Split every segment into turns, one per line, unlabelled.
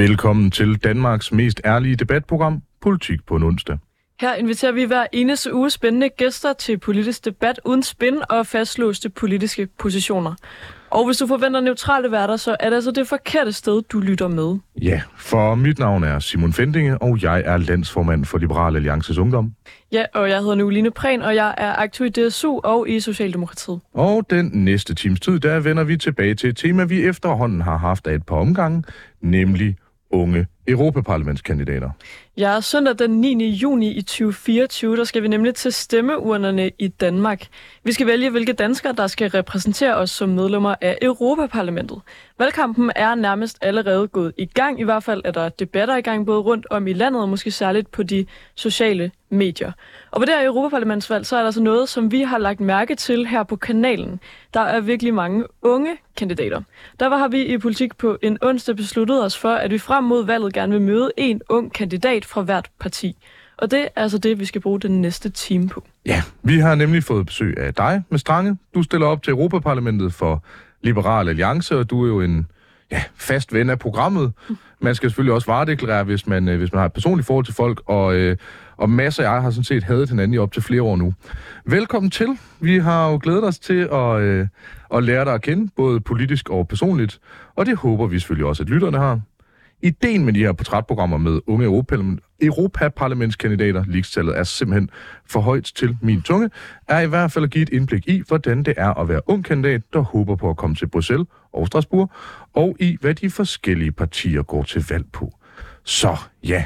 Velkommen til Danmarks mest ærlige debatprogram, Politik på en onsdag.
Her inviterer vi hver eneste uge spændende gæster til politisk debat uden spin og fastlåste politiske positioner. Og hvis du forventer neutrale værter, så er det altså det forkerte sted, du lytter med.
Ja, for mit navn er Simon Fendinge, og jeg er landsformand for Liberal Alliances Ungdom.
Ja, og jeg hedder nu Line Prehn, og jeg er aktiv i DSU og i Socialdemokratiet.
Og den næste times tid, der vender vi tilbage til et tema, vi efterhånden har haft af et par omgange, nemlig unge. Europaparlamentskandidater.
Ja, søndag den 9. juni i 2024, der skal vi nemlig til stemmeurnerne i Danmark. Vi skal vælge, hvilke danskere, der skal repræsentere os som medlemmer af Europaparlamentet. Valgkampen er nærmest allerede gået i gang. I hvert fald er der debatter i gang både rundt om i landet og måske særligt på de sociale medier. Og på det her Europaparlamentsvalg, så er der så noget, som vi har lagt mærke til her på kanalen. Der er virkelig mange unge kandidater. Derfor har vi i politik på en onsdag besluttet os for, at vi frem mod valget gerne vil møde en ung kandidat fra hvert parti. Og det er altså det, vi skal bruge den næste time på.
Ja, vi har nemlig fået besøg af dig med Strange. Du stiller op til Europaparlamentet for Liberal Alliance, og du er jo en ja, fast ven af programmet. Man skal selvfølgelig også varedeklarere, hvis man, øh, hvis man har et personligt forhold til folk, og, øh, og masser af jer har sådan set hadet hinanden i op til flere år nu. Velkommen til. Vi har jo glædet os til at, øh, at lære dig at kende, både politisk og personligt, og det håber vi selvfølgelig også, at lytterne har. Ideen med de her portrætprogrammer med unge Europaparlamentskandidater, ligestallet er simpelthen for højt til min tunge, er i hvert fald at give et indblik i, hvordan det er at være ung kandidat, der håber på at komme til Bruxelles og Strasbourg, og i, hvad de forskellige partier går til valg på. Så ja,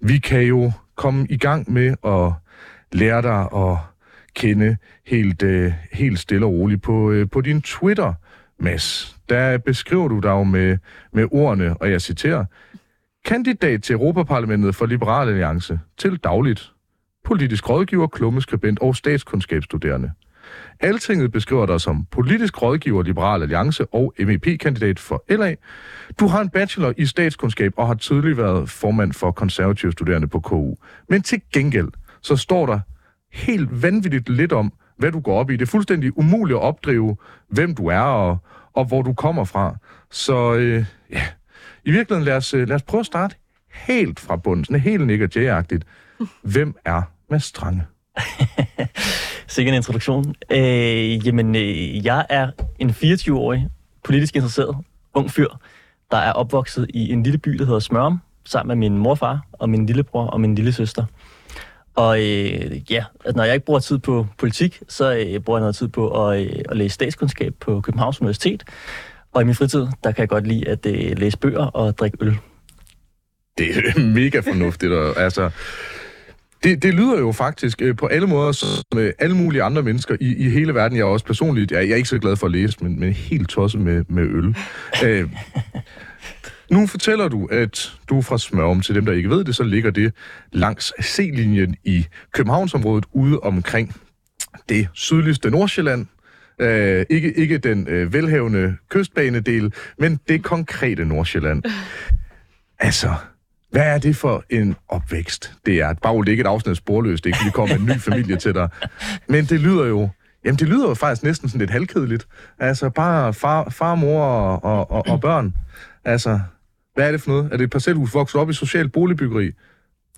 vi kan jo komme i gang med at lære dig at kende helt, øh, helt stille og roligt på, øh, på din Twitter, Mads. Der beskriver du dig jo med, med ordene, og jeg citerer, kandidat til Europaparlamentet for Liberal Alliance til dagligt, politisk rådgiver, klummeskribent og statskundskabsstuderende. Altinget beskriver dig som politisk rådgiver, Liberal Alliance og MEP-kandidat for LA. Du har en bachelor i statskundskab og har tidligere været formand for konservative studerende på KU. Men til gengæld, så står der helt vanvittigt lidt om, hvad du går op i. Det er fuldstændig umuligt at opdrive, hvem du er og, og hvor du kommer fra. Så øh, ja, i virkeligheden lad os, lad os prøve at starte helt fra bunden, sådan helt Nick agtigt Hvem er Mads Strange?
Sikke en introduktion. Øh, jamen, øh, jeg er en 24-årig, politisk interesseret, ung fyr, der er opvokset i en lille by, der hedder Smørum, sammen med min morfar og min lillebror og min lille søster. Og øh, ja, altså, når jeg ikke bruger tid på politik, så øh, bruger jeg noget tid på at, øh, at læse statskundskab på Københavns Universitet. Og i min fritid, der kan jeg godt lide at øh, læse bøger og drikke øl.
Det er mega fornuftigt. Og, altså, det, det lyder jo faktisk øh, på alle måder som øh, alle mulige andre mennesker i, i hele verden. Jeg er også personligt, jeg, jeg er ikke så glad for at læse, men, men helt tosset med, med øl. øh, nu fortæller du, at du er fra Smørum. Til dem, der ikke ved det, så ligger det langs C-linjen i Københavnsområdet ude omkring det sydligste Nordsjælland. Øh, ikke, ikke den øh, velhavende kystbanedel, men det konkrete Nordsjælland. Altså, hvad er det for en opvækst? Det er bare at ligge et afsnit sporløst, ikke? Vi kommer en ny familie til dig. Men det lyder jo Jamen, det lyder jo faktisk næsten sådan lidt halvkedeligt. Altså, bare far, far mor og, og, og, og børn. Altså, hvad er det for noget? Er det et parcelhus vokset op i social boligbyggeri?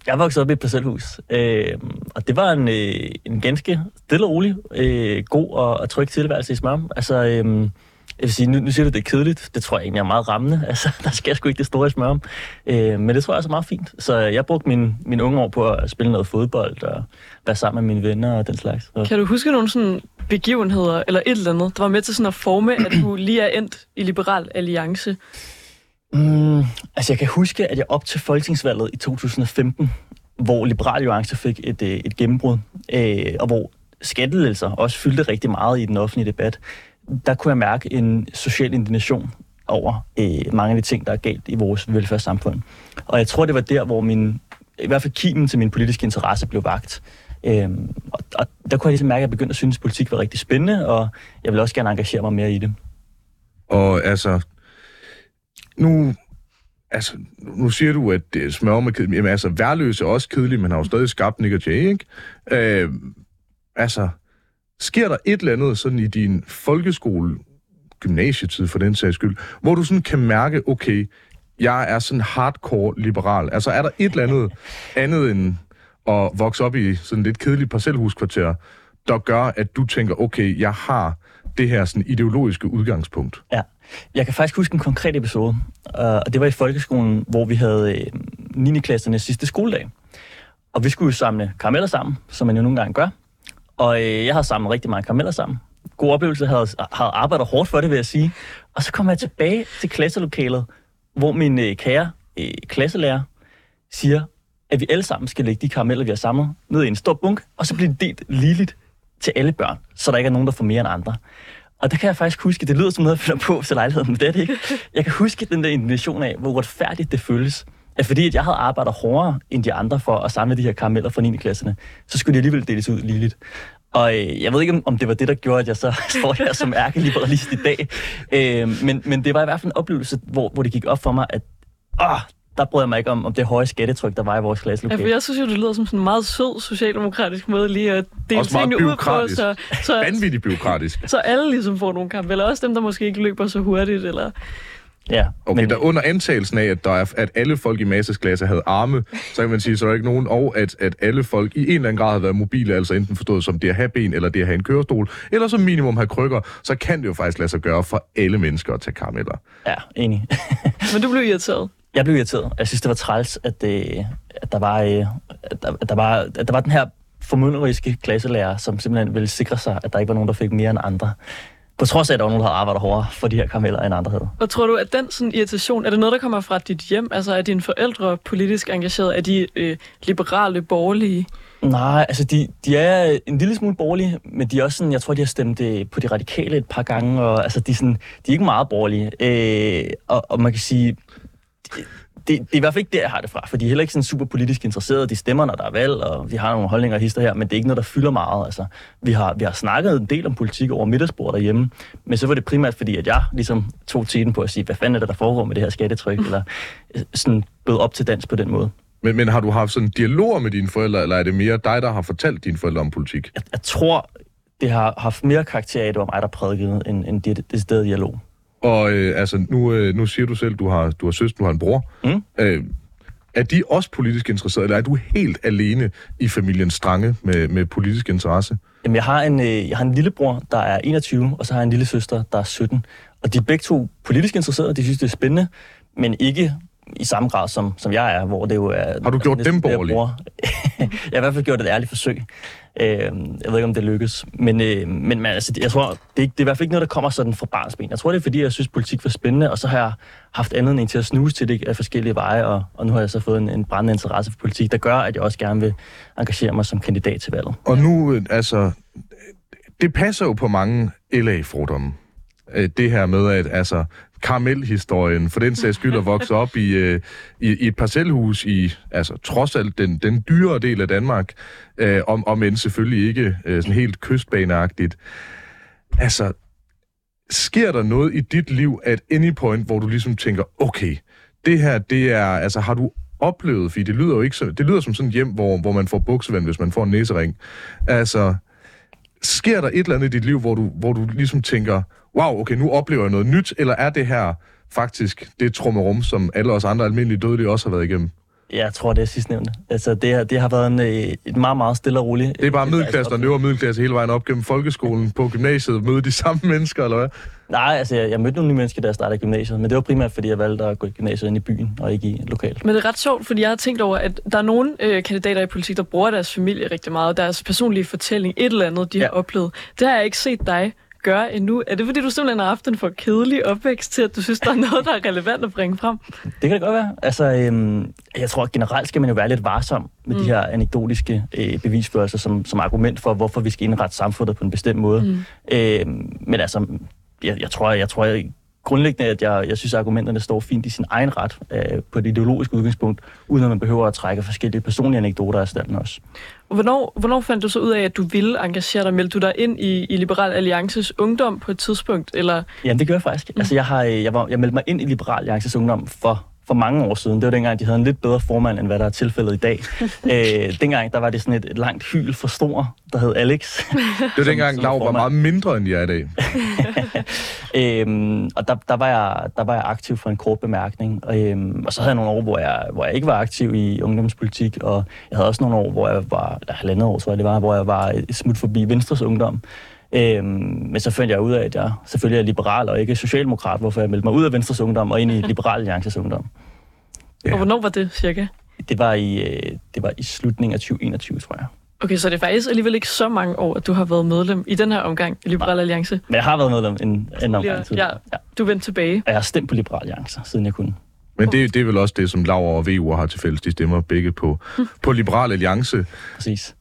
Jeg voksede op i et parcelhus, øh, og det var en, øh, en ganske stille og rolig, øh, god og, og tryg tilværelse i Smørum. Altså, øh, jeg vil sige, nu, nu siger du, det er kedeligt. Det tror jeg egentlig er meget rammende. Altså, der skal sgu ikke det store i Smørum. Øh, men det tror jeg er meget fint. Så jeg brugte min, min unge år på at spille noget fodbold og være sammen med mine venner og den slags. Så.
Kan du huske nogle sådan begivenheder eller et eller andet, der var med til sådan at forme, at du lige er endt i Liberal Alliance?
Mm, altså, jeg kan huske, at jeg op til folketingsvalget i 2015, hvor Liberal Alliance fik et, øh, et gennembrud, øh, og hvor skattelettelser også fyldte rigtig meget i den offentlige debat, der kunne jeg mærke en social indignation over øh, mange af de ting, der er galt i vores velfærdssamfund. Og jeg tror, det var der, hvor min, i hvert fald kimen til min politiske interesse blev vagt. Øhm, og, og der kunne jeg ligesom mærke, at jeg begyndte at synes, at politik var rigtig spændende, og jeg ville også gerne engagere mig mere i det.
Og altså, nu, altså, nu siger du, at øh, det smør med kedelig. Jamen altså, værløse er også kedelig, men har jo stadig skabt Nick og Jay, ikke? Øh, altså, sker der et eller andet sådan i din folkeskole, gymnasietid for den sags skyld, hvor du sådan kan mærke, okay, jeg er sådan hardcore liberal. Altså, er der et eller andet andet end at vokse op i sådan lidt kedeligt parcelhuskvarter, der gør, at du tænker, okay, jeg har det her sådan ideologiske udgangspunkt?
Ja. Jeg kan faktisk huske en konkret episode, øh, og det var i folkeskolen, hvor vi havde øh, 9. klassernes sidste skoledag. Og vi skulle jo samle karameller sammen, som man jo nogle gange gør. Og øh, jeg havde samlet rigtig mange karameller sammen. God oplevelse, havde, havde arbejdet hårdt for det, vil jeg sige. Og så kom jeg tilbage til klasselokalet, hvor min kære klasselærer siger, at vi alle sammen skal lægge de karameller, vi har samlet, ned i en stor bunk, og så bliver det delt ligeligt til alle børn, så der ikke er nogen, der får mere end andre. Og der kan jeg faktisk huske, det lyder som noget, jeg finder på til lejligheden, men det er det ikke. Jeg kan huske den der indignation af, hvor retfærdigt det føles. At fordi at jeg havde arbejdet hårdere end de andre for at samle de her karameller fra 9. klasserne, så skulle de alligevel deles ud ligeligt. Og øh, jeg ved ikke, om det var det, der gjorde, at jeg så står her som ærkeliberalist i dag. Øh, men, men det var i hvert fald en oplevelse, hvor, hvor det gik op for mig, at åh, der brød jeg mig ikke om, om det høje skattetryk, der var i vores klasselokale.
Ja, for jeg synes jo, det lyder som sådan en meget sød socialdemokratisk måde lige at dele tingene ud på, så,
så, Vanvittigt byråkratisk.
Så alle ligesom får nogle kampe, eller også dem, der måske ikke løber så hurtigt, eller...
Ja,
okay, men... der under antagelsen af, at, der er, at alle folk i Masses klasse havde arme, så kan man sige, så er der ikke nogen, og at, at alle folk i en eller anden grad har været mobile, altså enten forstået som det at have ben, eller det at have en kørestol, eller som minimum have krykker, så kan det jo faktisk lade sig gøre for alle mennesker at tage karameller.
Ja, enig.
men du blev irriteret?
Jeg blev irriteret. Jeg synes, det var træls, at, øh, at, der, var, øh, at, der, at, der var, at der var den her formynderiske klasselærer, som simpelthen ville sikre sig, at der ikke var nogen, der fik mere end andre. På trods af, at der var nogen, der havde arbejdet hårdere for de her karameller, end andre havde.
Og tror du, at den sådan irritation, er det noget, der kommer fra dit hjem? Altså, er dine forældre politisk engageret? Er de øh, liberale, borgerlige?
Nej, altså de, de er en lille smule borgerlige, men de er også sådan, jeg tror, de har stemt øh, på de radikale et par gange, og altså de er, sådan, de er ikke meget borgerlige. Øh, og, og man kan sige, det, det, er i hvert fald ikke der, jeg har det fra, for de er heller ikke sådan super politisk interesserede. De stemmer, når der er valg, og vi har nogle holdninger og hister her, men det er ikke noget, der fylder meget. Altså, vi, har, vi har snakket en del om politik over middagsbord derhjemme, men så var det primært fordi, at jeg ligesom tog tiden på at sige, hvad fanden er det, der foregår med det her skattetryk, eller øh, sådan bød op til dans på den måde.
Men, men har du haft sådan dialog med dine forældre, eller er det mere dig, der har fortalt dine forældre om politik?
Jeg, jeg tror, det har haft mere karakter af, at det var mig, der prædikede, end, end det, det, det dialog.
Og øh, altså, nu, øh, nu siger du selv, du har, du har søster, du har en bror. Mm. Øh, er de også politisk interesserede, eller er du helt alene i familien Strange med, med politisk interesse?
Jamen, jeg har, en, øh, jeg har en lillebror, der er 21, og så har jeg en lille søster, der er 17. Og de er begge to politisk interesserede, de synes, det er spændende, men ikke i samme grad, som, som jeg er, hvor det jo er...
Har du gjort dem borgerlige?
jeg har i hvert fald gjort et ærligt forsøg. Øh, jeg ved ikke, om det lykkes. Men, øh, men altså, jeg tror, det er, det er i hvert fald ikke noget, der kommer sådan fra barnsben. Jeg tror, det er, fordi jeg synes, politik var spændende, og så har jeg haft anledning til at snuse til det af forskellige veje, og, og nu har jeg så fået en, en brændende interesse for politik, der gør, at jeg også gerne vil engagere mig som kandidat til valget.
Og nu, øh, altså, det passer jo på mange LA-fordomme øh, det her med, at altså, karamelhistorien, for den sags skyld at vokse op i, øh, i, i et parcelhus i, altså trods alt den, den dyre del af Danmark, øh, om, om end selvfølgelig ikke øh, sådan helt kystbaneagtigt. Altså, sker der noget i dit liv at any point, hvor du ligesom tænker, okay, det her, det er, altså har du oplevet, fordi det lyder jo ikke så, det lyder som sådan et hjem, hvor, hvor man får buksevand, hvis man får en næsering. Altså, sker der et eller andet i dit liv, hvor du, hvor du ligesom tænker, wow, okay, nu oplever jeg noget nyt, eller er det her faktisk det trummerum, som alle os andre almindelige dødelige også har været igennem?
Jeg tror, det er sidstnævnte. Altså, det, det har været en, øh, et meget, meget stille og roligt.
Det er bare middelklasse, der øver middelklasse hele vejen op gennem folkeskolen på gymnasiet, møde de samme mennesker, eller hvad?
Nej, altså, jeg, jeg mødte nogle nye mennesker, da jeg startede gymnasiet, men det var primært, fordi jeg valgte at gå i gymnasiet ind i byen, og ikke i lokalt.
Men det er ret sjovt, fordi jeg har tænkt over, at der er nogle øh, kandidater i politik, der bruger deres familie rigtig meget, deres personlige fortælling, et eller andet, de ja. har oplevet. Det har jeg ikke set dig gøre endnu. Er det, fordi du simpelthen har haft en for kedelig opvækst til, at du synes, der er noget, der er relevant at bringe frem?
Det kan det godt være. Altså, øhm, jeg tror, at generelt skal man jo være lidt varsom med mm. de her anekdotiske øh, bevisførelser som, som argument for, hvorfor vi skal indrette samfundet på en bestemt måde. Mm. Øhm, men altså, jeg, jeg tror, jeg tror, jeg, grundlæggende, at jeg, jeg synes, at argumenterne står fint i sin egen ret øh, på et ideologisk udgangspunkt, uden at man behøver at trække forskellige personlige anekdoter af standen også.
Hvornår, hvornår fandt du så ud af, at du ville engagere dig? Meldte du dig ind i, i Liberal Alliances Ungdom på et tidspunkt? Eller?
Ja, det gør jeg faktisk. Mm. Altså, jeg, har, jeg, var, jeg meldte mig ind i Liberal Alliances Ungdom for for mange år siden. Det var dengang, de havde en lidt bedre formand, end hvad der er tilfældet i dag. øh, dengang, der var det sådan et, et langt hyl for stor, der hed Alex.
Det var dengang, Lav var meget mindre, end jeg er i dag.
øhm, og der, der, var jeg, der var jeg aktiv for en kort bemærkning. Og, øhm, og så havde jeg nogle år, hvor jeg, hvor jeg ikke var aktiv i ungdomspolitik, og jeg havde også nogle år, hvor jeg var, eller halvandet år, tror jeg det var, hvor jeg var et smut forbi Venstres Ungdom. Øhm, men så fandt jeg ud af, at jeg selvfølgelig er liberal og ikke socialdemokrat, hvorfor jeg meldte mig ud af Venstres Ungdom og ind i Liberal Alliances Ungdom.
Ja. Og hvornår var det cirka?
Det var i, øh, det var i slutningen af 2021, tror jeg.
Okay, så det er faktisk alligevel ikke så mange år, at du har været medlem i den her omgang i Liberal Alliance.
Men jeg har været medlem en, en omgang
tid. Ja, ja, du vendte tilbage.
Og jeg har stemt på Liberal Alliance, siden jeg kunne.
Men det, det er vel også det, som Laura og VU har til fælles. De stemmer begge på, på Liberal Alliance.
Præcis.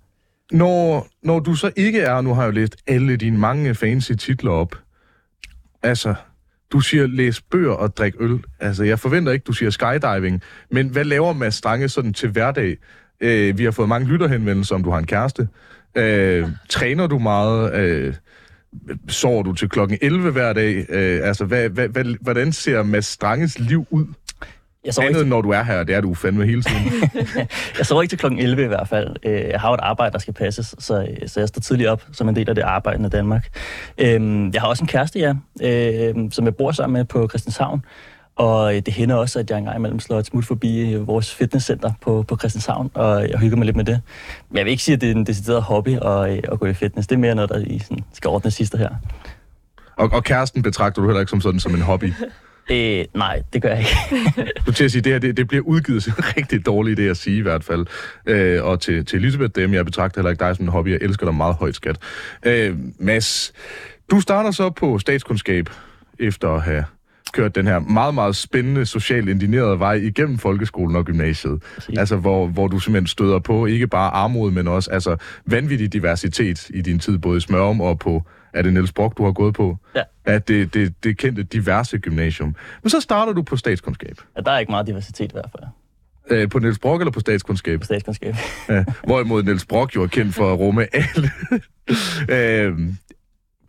Når, når du så ikke er, nu har jeg jo læst alle dine mange fancy titler op, altså, du siger læs bøger og drik øl. Altså, jeg forventer ikke, du siger skydiving, men hvad laver Mads Strange sådan til hverdag? Øh, vi har fået mange lytterhenvendelser, om du har en kæreste. Øh, træner du meget? Øh, sover du til klokken 11 hver dag? Øh, altså, hvad, hvad, hvad, hvordan ser Mads Stranges liv ud? Jeg så Andet, ikke... når du er her, det er du fandme hele tiden.
jeg sover ikke til klokken 11 i hvert fald. Øh, jeg har jo et arbejde, der skal passes, så, så jeg står tidligt op som en del af det arbejdende Danmark. Øhm, jeg har også en kæreste, ja, øhm, som jeg bor sammen med på Christianshavn. Og det hænder også, at jeg engang imellem slår et smut forbi vores fitnesscenter på, på Christianshavn, og jeg hygger mig lidt med det. Men jeg vil ikke sige, at det er en decideret hobby at, at gå i fitness. Det er mere noget, der I sådan, skal ordne sidste her.
Og, og kæresten betragter du heller ikke som sådan som en hobby?
Øh, nej, det gør jeg ikke.
du til at sige, det her det, det bliver udgivet som rigtig dårligt, det at sige i hvert fald. Øh, og til, til Elisabeth, dem, jeg betragter heller ikke dig som en hobby. Jeg elsker dig meget højt, skat. Øh, Mads, du starter så på statskundskab, efter at have kørt den her meget, meget spændende, socialt indinerede vej igennem folkeskolen og gymnasiet. Præcis. Altså, hvor, hvor du simpelthen støder på ikke bare armod, men også altså, vanvittig diversitet i din tid, både i Smørum og på er det Niels Brock, du har gået på?
Ja.
At det, det, det kendte diverse gymnasium. Men så starter du på statskundskab.
Ja, der er ikke meget diversitet i hvert fald.
Øh, på Niels Brock eller på statskundskab?
På statskundskab.
ja, hvorimod Niels Brock jo er kendt for at rumme alle. øh,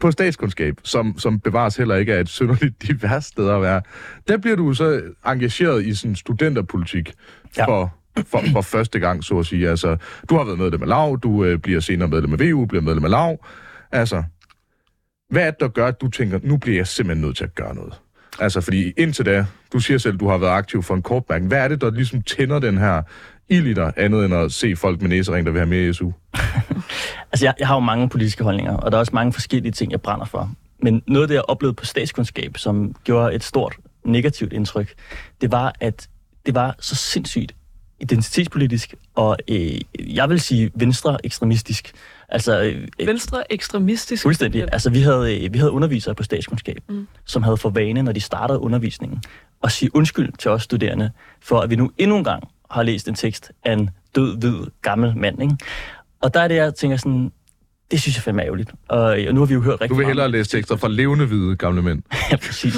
på statskundskab, som, som bevares heller ikke er et synderligt divers sted at være, der bliver du så engageret i sådan studenterpolitik ja. for, for, for første gang, så at sige. Altså, du har været medlem af LAV, du øh, bliver senere medlem af VU, bliver medlem af LAV. Altså, hvad er det, der gør, at du tænker, nu bliver jeg simpelthen nødt til at gøre noget? Altså, fordi indtil da, du siger selv, du har været aktiv for en kort bank. Hvad er det, der ligesom tænder den her ild i dig, andet end at se folk med næsering, der vil have mere SU?
altså, jeg, jeg har jo mange politiske holdninger, og der er også mange forskellige ting, jeg brænder for. Men noget af det, jeg oplevede på statskundskab, som gjorde et stort negativt indtryk, det var, at det var så sindssygt identitetspolitisk og, øh, jeg vil sige, venstre ekstremistisk.
Altså, øh, Venstre ekstremistisk?
Fuldstændig. Altså, vi havde, øh, vi havde undervisere på statskundskab, mm. som havde for vane, når de startede undervisningen, at sige undskyld til os studerende, for at vi nu endnu en gang har læst en tekst af en død, hvid, gammel mand. Ikke? Og der er det, jeg tænker sådan, det synes jeg fandme er ærgerligt. Og, og nu har vi jo hørt rigtig
Du vil hellere læse tekster fra levende hvide gamle mænd.
ja, præcis.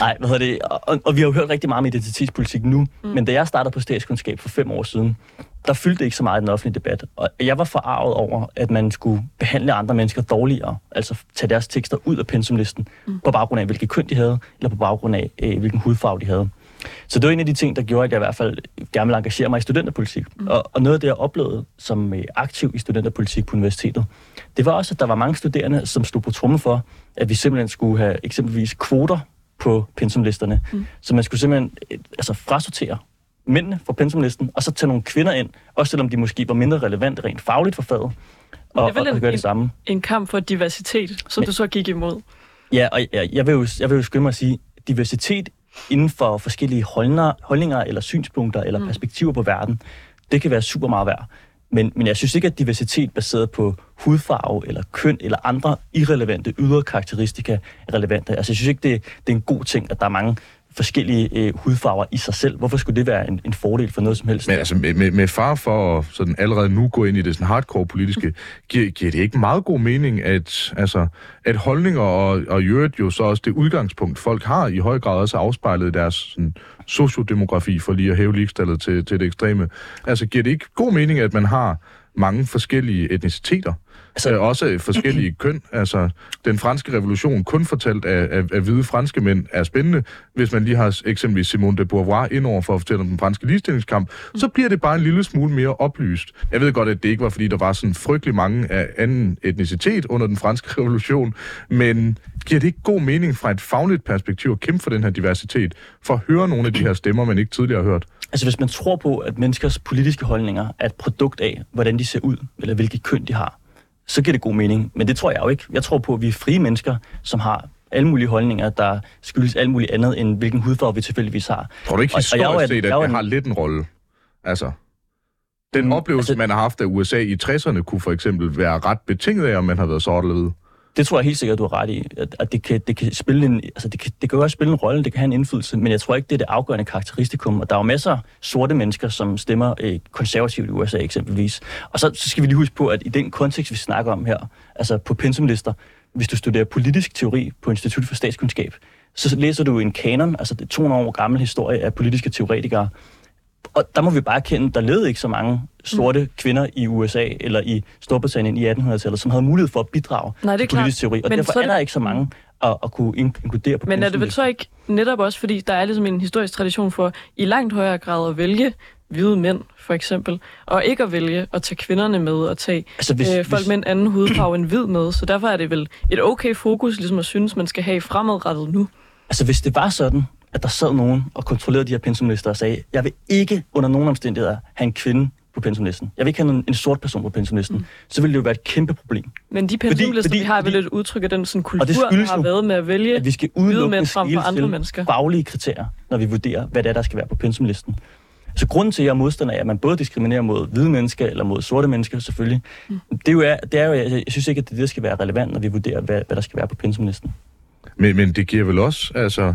Nej, hvad hedder det? Og, og vi har jo hørt rigtig meget om identitetspolitik nu, mm. men da jeg startede på statskundskab for fem år siden, der fyldte ikke så meget i den offentlige debat. Og jeg var forarvet over, at man skulle behandle andre mennesker dårligere, altså tage deres tekster ud af pensumlisten, mm. på baggrund af, hvilket køn de havde, eller på baggrund af, øh, hvilken hudfarve de havde. Så det var en af de ting, der gjorde, at jeg i hvert fald gerne ville engagere mig i studenterpolitik. Mm. Og, og noget af det, jeg oplevede som øh, aktiv i studenterpolitik på universitetet, det var også, at der var mange studerende, som stod på tromme for, at vi simpelthen skulle have eksempelvis kvoter på pensumlisterne. Mm. Så man skulle simpelthen øh, altså, frasortere mændene fra pensumlisten, og så tage nogle kvinder ind, også selvom de måske var mindre relevante rent fagligt for faget, og, og, og gøre det samme.
En kamp for diversitet, som Men, du så gik imod.
Ja, og jeg, jeg, vil jo, jeg vil jo skynde mig at sige, diversitet inden for forskellige holdninger, holdninger eller synspunkter eller mm. perspektiver på verden, det kan være super meget værd. Men, men jeg synes ikke, at diversitet baseret på hudfarve eller køn eller andre irrelevante ydre karakteristika er relevante. Altså, jeg synes ikke, det, det er en god ting, at der er mange forskellige øh, hudfarver i sig selv. Hvorfor skulle det være en, en fordel for noget som helst?
Men altså, med, med, med far for at sådan allerede nu gå ind i det sådan hardcore politiske, giver, giver det ikke meget god mening, at, altså, at holdninger og, og i øvrigt jo så også det udgangspunkt, folk har i høj grad også afspejlet i deres sådan, sociodemografi, for lige at hæve ligestallet til, til det ekstreme. Altså, giver det ikke god mening, at man har mange forskellige etniciteter? Altså, øh, også forskellige køn. Altså, den franske revolution, kun fortalt af, af, af hvide franske mænd, er spændende. Hvis man lige har eksempelvis Simone de Beauvoir ind over for at fortælle om den franske ligestillingskamp, så bliver det bare en lille smule mere oplyst. Jeg ved godt, at det ikke var, fordi der var sådan frygtelig mange af anden etnicitet under den franske revolution, men giver det ikke god mening fra et fagligt perspektiv at kæmpe for den her diversitet, for at høre nogle af de her stemmer, man ikke tidligere har hørt?
Altså hvis man tror på, at menneskers politiske holdninger er et produkt af, hvordan de ser ud, eller hvilket køn de har, så giver det god mening. Men det tror jeg jo ikke. Jeg tror på, at vi er frie mennesker, som har alle mulige holdninger, der skyldes alt muligt andet, end hvilken hudfarve vi tilfældigvis har.
Tror du ikke historisk og, og set, at det har lidt en rolle? Altså, den mm, oplevelse, altså, man har haft af USA i 60'erne, kunne for eksempel være ret betinget af, om man har været sort eller hvid.
Det tror jeg helt sikkert, du har ret i. At, at det, kan, det kan spille en, altså det kan, det kan også spille en rolle, det kan have en indflydelse, men jeg tror ikke, det er det afgørende karakteristikum. Og der er jo masser af sorte mennesker, som stemmer øh, konservativt i USA eksempelvis. Og så, så skal vi lige huske på, at i den kontekst, vi snakker om her, altså på pensumlister, hvis du studerer politisk teori på Institut for Statskundskab, så læser du en kanon, altså det 200 år gammel historie af politiske teoretikere, og der må vi bare erkende, der levede ikke så mange sorte mm. kvinder i USA eller i Storbritannien i 1800-tallet, som havde mulighed for at bidrage Nej, det er til politisk klart. teori. Og Men derfor er der ikke så mange at, at kunne inkludere på
Men er det vel så ikke netop også, fordi der er ligesom en historisk tradition for i langt højere grad at vælge hvide mænd, for eksempel, og ikke at vælge at tage kvinderne med og tage altså, hvis, øh, folk hvis... med en anden hudfarve end hvid med. Så derfor er det vel et okay fokus, ligesom at synes, man skal have fremadrettet nu.
Altså hvis det var sådan, at der sad nogen og kontrollerede de her pensumlister og sagde, jeg vil ikke under nogen omstændigheder have en kvinde på pensumlisten. Jeg vil ikke have en, en sort person på pensumlisten. Mm. Så ville det jo være et kæmpe problem.
Men de pensumlister, fordi, vi har, vel et udtryk af den sådan, kultur, der har været med at vælge
at vi skal mænd frem for andre mennesker. faglige kriterier, når vi vurderer, hvad det er, der skal være på pensumlisten. Så grunden til, at jeg er modstander af, at man både diskriminerer mod hvide mennesker eller mod sorte mennesker, selvfølgelig, mm. det, er jo, det er jo, jeg, jeg synes ikke, at det, det skal være relevant, når vi vurderer, hvad, hvad der skal være på pensumlisten.
Men, men det giver vel også, altså,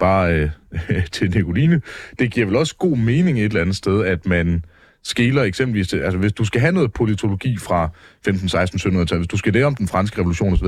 bare øh, til Nicoline, det giver vel også god mening et eller andet sted, at man skæler eksempelvis til, altså hvis du skal have noget politologi fra 15, 16, 1700-tallet, hvis du skal det om den franske revolution osv.,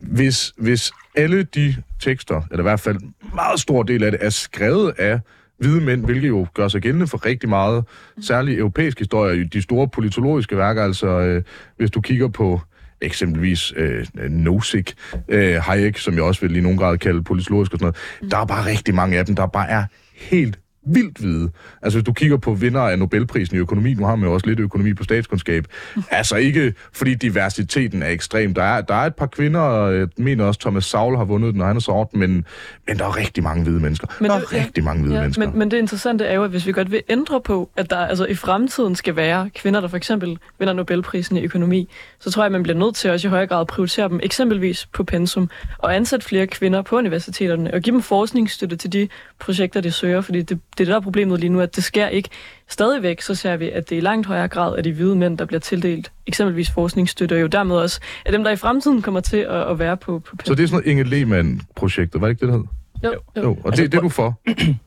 hvis, hvis alle de tekster, eller i hvert fald en meget stor del af det, er skrevet af hvide mænd, hvilket jo gør sig gældende for rigtig meget, særligt europæisk historie, de store politologiske værker, altså øh, hvis du kigger på eksempelvis øh, Nozick, øh, Hayek, som jeg også vil i nogen grad kalde politologisk og sådan noget. Der er bare rigtig mange af dem, der bare er helt vildt hvide. Altså hvis du kigger på vinder af Nobelprisen i økonomi, nu har man jo også lidt økonomi på statskundskab, altså ikke fordi diversiteten er ekstrem. Der er, der er et par kvinder, og jeg mener også Thomas Saul har vundet den, og han er sort, men, men der er rigtig mange hvide mennesker. Men der er det, rigtig mange hvide ja, mennesker.
Men, men det interessante er jo, at hvis vi godt vil ændre på, at der altså i fremtiden skal være kvinder, der for eksempel vinder Nobelprisen i økonomi, så tror jeg, at man bliver nødt til også i højere grad at prioritere dem, eksempelvis på pensum, og ansætte flere kvinder på universiteterne, og give dem forskningsstøtte til de projekter, de søger, fordi det, det er det, der er problemet lige nu, at det sker ikke. Stadigvæk så ser vi, at det i langt højere grad er de hvide mænd, der bliver tildelt eksempelvis forskningsstøtte, og jo dermed også er dem, der i fremtiden kommer til at, at være på, på
Så det er sådan noget Inge Lehmann-projektet, var det ikke det, det
hed? Jo. jo.
jo og altså, det, det er du for?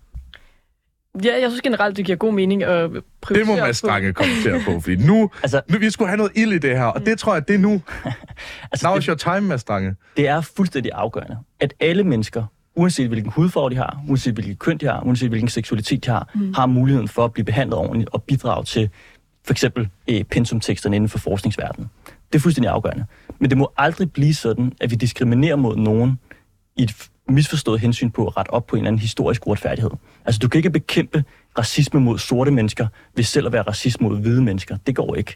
Ja, jeg synes generelt, det giver god mening at prioritere
Det må man strange kommentere på, fordi nu, altså, nu, vi skulle have noget ild i det her, og det tror jeg, det er nu. altså, Now is your time, Mads Strange.
Det er fuldstændig afgørende, at alle mennesker uanset hvilken hudfarve de har, uanset hvilken køn de har, uanset hvilken seksualitet de har, mm. har muligheden for at blive behandlet ordentligt og bidrage til for eksempel eh, pensumteksterne inden for forskningsverdenen. Det er fuldstændig afgørende. Men det må aldrig blive sådan, at vi diskriminerer mod nogen i et misforstået hensyn på at rette op på en eller anden historisk uretfærdighed. Altså, du kan ikke bekæmpe racisme mod sorte mennesker, hvis selv at være racist mod hvide mennesker. Det går ikke.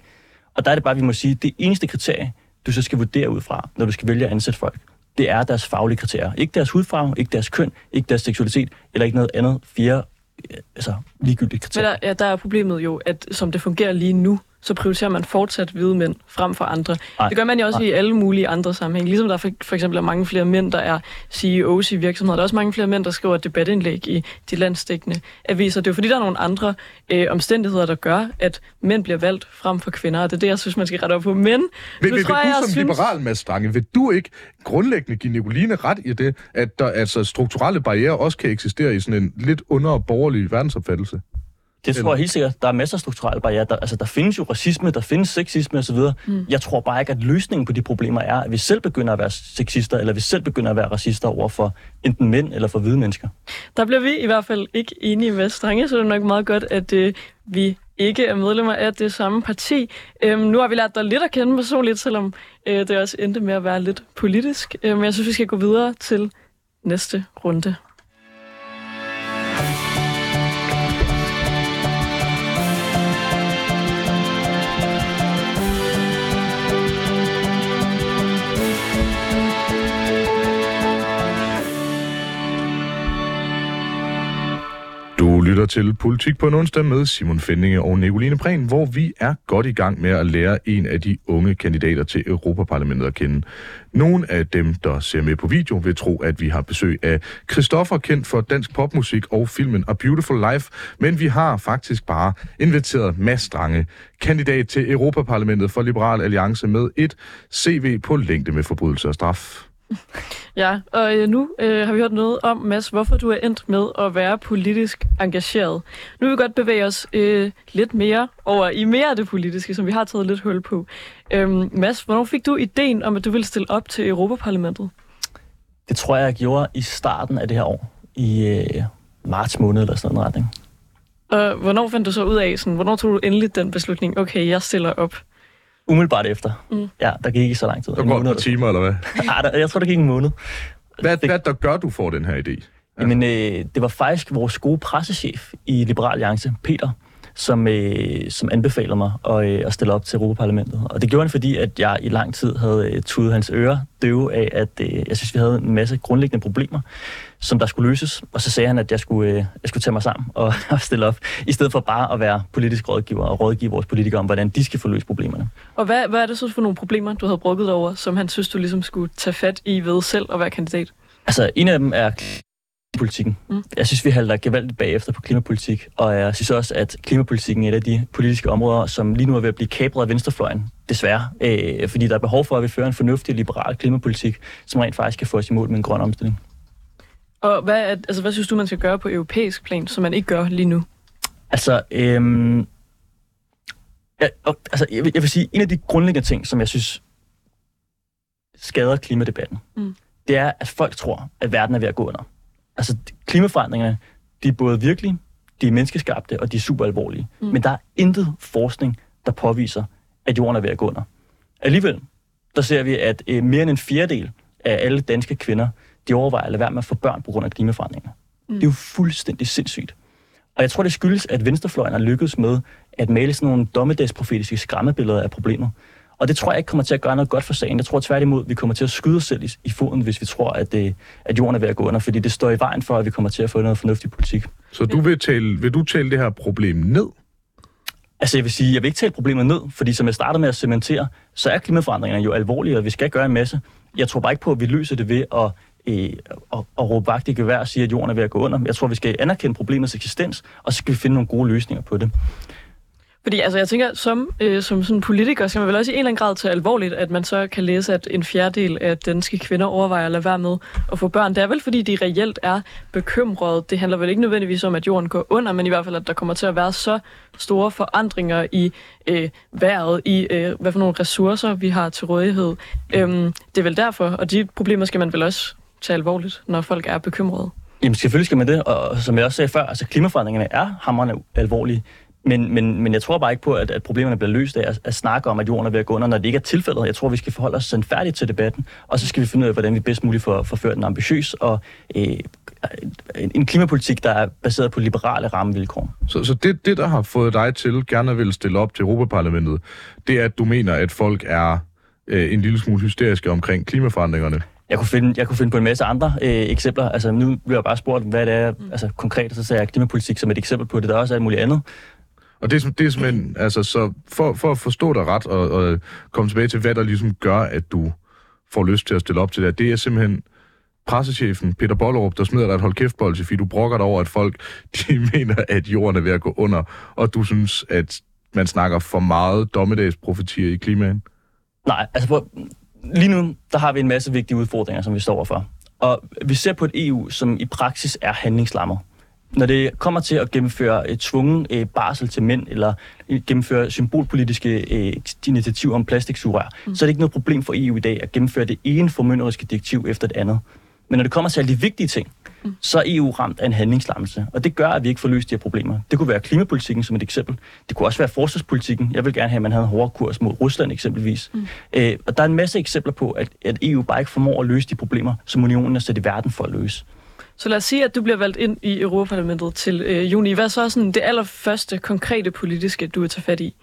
Og der er det bare, vi må sige, det eneste kriterie, du så skal vurdere ud fra, når du skal vælge at ansætte folk, det er deres faglige kriterier. Ikke deres hudfarve, ikke deres køn, ikke deres seksualitet, eller ikke noget andet fjerde øh, altså, ligegyldigt kriterier.
Men der, ja, der er problemet jo, at som det fungerer lige nu, så prioriterer man fortsat hvide mænd frem for andre. Ej, det gør man jo også ej. i alle mulige andre sammenhæng. Ligesom der for, for eksempel er mange flere mænd, der er CEOs i virksomheder. Der er også mange flere mænd, der skriver debatindlæg i de landstækkende aviser. Det er jo fordi, der er nogle andre øh, omstændigheder, der gør, at mænd bliver valgt frem for kvinder. Og det er det, jeg synes, man skal rette op på. Men
vil, vil, vil tror, du jeg, som synes... liberal, Mads Stange, vil du ikke grundlæggende give Nicoline ret i det, at der altså strukturelle barriere også kan eksistere i sådan en lidt under borgerlig verdensopfattelse?
Det tror jeg helt sikkert. Der er masser af strukturelle barriere. Der, altså, der findes jo racisme, der findes sexisme osv. Mm. Jeg tror bare ikke, at løsningen på de problemer er, at vi selv begynder at være sexister, eller vi selv begynder at være racister over for enten mænd eller for hvide mennesker.
Der bliver vi i hvert fald ikke enige med strenge, så det er nok meget godt, at øh, vi ikke er medlemmer af det samme parti. Øhm, nu har vi lært dig lidt at kende personligt, selvom øh, det også endte med at være lidt politisk. Øh, men jeg synes, vi skal gå videre til næste runde.
Lytter til Politik på en onsdag med Simon Fendinge og Nicoline Prehn, hvor vi er godt i gang med at lære en af de unge kandidater til Europaparlamentet at kende. Nogle af dem, der ser med på video, vil tro, at vi har besøg af Christoffer, kendt for dansk popmusik og filmen A Beautiful Life, men vi har faktisk bare inviteret Mads Strange, kandidat til Europaparlamentet for Liberal Alliance med et CV på længde med forbrydelse og straf.
Ja, og øh, nu øh, har vi hørt noget om, Mads, hvorfor du er endt med at være politisk engageret. Nu vil vi godt bevæge os øh, lidt mere over i mere af det politiske, som vi har taget lidt hul på. Øhm, Mads, hvornår fik du ideen om, at du ville stille op til Europaparlamentet?
Det tror jeg, jeg gjorde i starten af det her år, i øh, marts måned eller sådan en retning.
Og hvornår fandt du så ud af, sådan, hvornår tog du endelig den beslutning, okay, jeg stiller op?
Umiddelbart efter. Mm. Ja, der gik ikke så lang tid.
Der går et par timer, eller hvad?
Nej, der, jeg tror, der gik en måned.
Hvad, hvad der gør, du får den her idé?
Jamen, øh, det var faktisk vores gode pressechef i Liberal Alliance, Peter, som, øh, som anbefalede mig at, øh, at stille op til Europaparlamentet. Og det gjorde han, fordi at jeg i lang tid havde øh, tudet hans ører døve af, at øh, jeg synes, vi havde en masse grundlæggende problemer, som der skulle løses. Og så sagde han, at jeg skulle, øh, jeg skulle tage mig sammen og, og stille op, i stedet for bare at være politisk rådgiver og rådgive vores politikere om, hvordan de skal få løst problemerne.
Og hvad, hvad er det så for nogle problemer, du havde brugt over, som han synes, du ligesom skulle tage fat i ved selv at være kandidat?
Altså, en af dem er politikken. Mm. Jeg synes, vi halter gevaldigt bagefter på klimapolitik, og jeg synes også, at klimapolitikken er et af de politiske områder, som lige nu er ved at blive kabret af venstrefløjen, desværre. Øh, fordi der er behov for, at vi fører en fornuftig liberal klimapolitik, som rent faktisk kan få os i mål med en grøn omstilling.
Og hvad, er, altså, hvad synes du, man skal gøre på europæisk plan, som man ikke gør lige nu?
Altså, øhm, ja, og, altså jeg, vil, jeg vil sige, en af de grundlæggende ting, som jeg synes skader klimadebatten, mm. det er, at folk tror, at verden er ved at gå under. Altså, klimaforandringerne, de er både virkelige, de er menneskeskabte, og de er super alvorlige. Mm. Men der er intet forskning, der påviser, at jorden er ved at gå under. Alligevel, der ser vi, at øh, mere end en fjerdedel af alle danske kvinder, de overvejer at lade være med at få børn på grund af klimaforandringer. Mm. Det er jo fuldstændig sindssygt. Og jeg tror, det skyldes, at venstrefløjen har lykkedes med at male sådan nogle dommedagsprofetiske skræmmebilleder af problemet. Og det tror jeg ikke kommer til at gøre noget godt for sagen. Jeg tror tværtimod, vi kommer til at skyde os selv i, i foden, hvis vi tror, at, det, at jorden er ved at gå under, fordi det står i vejen for, at vi kommer til at få noget fornuftig politik.
Så du vil, tale, vil du tale det her problem ned?
Altså jeg vil sige, jeg vil ikke tale problemet ned, fordi som jeg startede med at cementere, så er klimaforandringerne jo alvorlige, og vi skal gøre en masse. Jeg tror bare ikke på, at vi løser det ved at øh, og, og råbe vagt i gevær og sige, at jorden er ved at gå under. Jeg tror, vi skal anerkende problemets eksistens, og så skal vi finde nogle gode løsninger på det.
Fordi altså, jeg tænker, som, øh, som sådan politiker skal man vel også i en eller anden grad tage alvorligt, at man så kan læse, at en fjerdedel af danske kvinder overvejer at lade være med at få børn. Det er vel, fordi de reelt er bekymrede. Det handler vel ikke nødvendigvis om, at jorden går under, men i hvert fald, at der kommer til at være så store forandringer i øh, vejret, i øh, hvad for nogle ressourcer vi har til rådighed. Øhm, det er vel derfor, og de problemer skal man vel også tage alvorligt, når folk er bekymrede.
Jamen selvfølgelig skal man det, og som jeg også sagde før, altså klimaforandringerne er hammerne alvorlige. Men, men, men jeg tror bare ikke på, at, at problemerne bliver løst af at, at snakke om, at jorden er ved at gå under, når det ikke er tilfældet. Jeg tror, vi skal forholde os sådan færdigt til debatten, og så skal vi finde ud af, hvordan vi bedst muligt får, får ført en ambitiøs og øh, en klimapolitik, der er baseret på liberale rammevilkår.
Så, så det, det, der har fået dig til gerne at ville stille op til Europaparlamentet, det er, at du mener, at folk er øh, en lille smule hysteriske omkring klimaforandringerne?
Jeg kunne finde, jeg kunne finde på en masse andre øh, eksempler. Altså, nu bliver jeg bare spurgt, hvad det er altså, konkret, og så sagde jeg klimapolitik som et eksempel på det. Der er også alt muligt andet.
Og det er, det er simpelthen, altså, så for, for at forstå dig ret og, og komme tilbage til, hvad der ligesom gør, at du får lyst til at stille op til det, det er simpelthen pressechefen Peter Bollerup, der smider dig et hold kæft fordi du brokker dig over, at folk de mener, at jorden er ved at gå under, og du synes, at man snakker for meget dommedagsprofetier i klimaen?
Nej, altså på, lige nu, der har vi en masse vigtige udfordringer, som vi står overfor. Og vi ser på et EU, som i praksis er handlingslammer når det kommer til at gennemføre et tvungen øh, barsel til mænd, eller gennemføre symbolpolitiske øh, initiativer om plastiksugerør, mm. så er det ikke noget problem for EU i dag at gennemføre det ene formynderiske direktiv efter det andet. Men når det kommer til alle de vigtige ting, mm. så er EU ramt af en handlingslammelse. Og det gør, at vi ikke får løst de her problemer. Det kunne være klimapolitikken som et eksempel. Det kunne også være forsvarspolitikken. Jeg vil gerne have, at man havde en hårdere kurs mod Rusland eksempelvis. Mm. Øh, og der er en masse eksempler på, at, at EU bare ikke formår at løse de problemer, som unionen er sat i verden for at løse.
Så lad os sige, at du bliver valgt ind i Europaparlamentet til øh, juni. Hvad er så sådan det allerførste konkrete politiske, du vil tage fat i?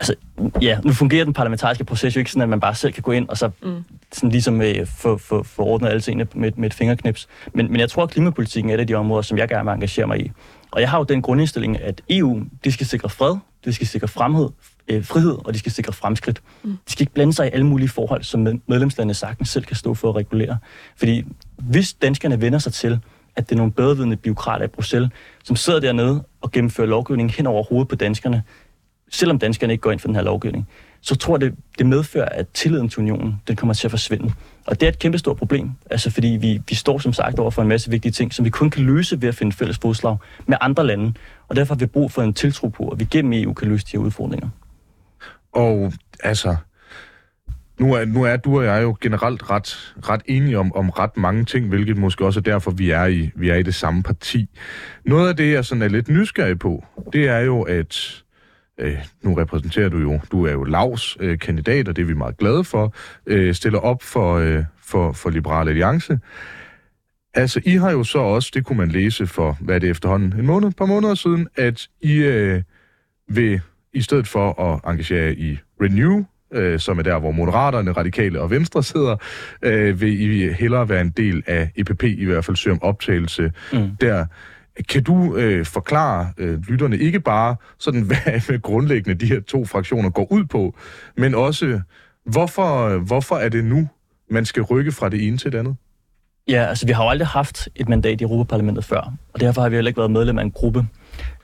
Altså, ja, nu fungerer den parlamentariske proces jo ikke sådan, at man bare selv kan gå ind og så mm. sådan ligesom øh, få, få, få ordnet alle tingene med, med et fingerknips. Men, men jeg tror, at klimapolitikken er et af de områder, som jeg gerne vil engagere mig i. Og jeg har jo den grundindstilling, at EU, de skal sikre fred, de skal sikre fremhed, øh, frihed, og de skal sikre fremskridt. Mm. De skal ikke blande sig i alle mulige forhold, som medlemslandene sagtens selv kan stå for at regulere. Fordi hvis danskerne vender sig til, at det er nogle bedrevidende byråkrater i Bruxelles, som sidder dernede og gennemfører lovgivning hen over hovedet på danskerne, selvom danskerne ikke går ind for den her lovgivning, så tror jeg, det, det medfører, at tilliden til unionen, den kommer til at forsvinde. Og det er et kæmpestort problem, altså fordi vi, vi står som sagt over for en masse vigtige ting, som vi kun kan løse ved at finde fælles fodslag med andre lande. Og derfor har vi brug for en tiltro på, at vi gennem EU kan løse de her udfordringer.
Og altså, nu er, nu er du og jeg jo generelt ret, ret enige om, om ret mange ting, hvilket måske også er derfor, vi er, i, vi er i det samme parti. Noget af det, jeg sådan er lidt nysgerrig på, det er jo, at øh, nu repræsenterer du jo, du er jo Lavs øh, kandidat, og det er vi meget glade for, øh, stiller op for, øh, for, for Liberale Alliance. Altså, I har jo så også, det kunne man læse for, hvad er det efterhånden, en måned, et par måneder siden, at I øh, vil, i stedet for at engagere i Renew, øh, som er der, hvor Moderaterne, Radikale og Venstre sidder, øh, vil I hellere være en del af EPP, i hvert fald søge om optagelse mm. der. Kan du øh, forklare øh, lytterne ikke bare sådan, hvad grundlæggende de her to fraktioner går ud på, men også, hvorfor, hvorfor er det nu, man skal rykke fra det ene til det andet?
Ja, altså vi har jo aldrig haft et mandat i Europaparlamentet før, og derfor har vi heller ikke været medlem af en gruppe.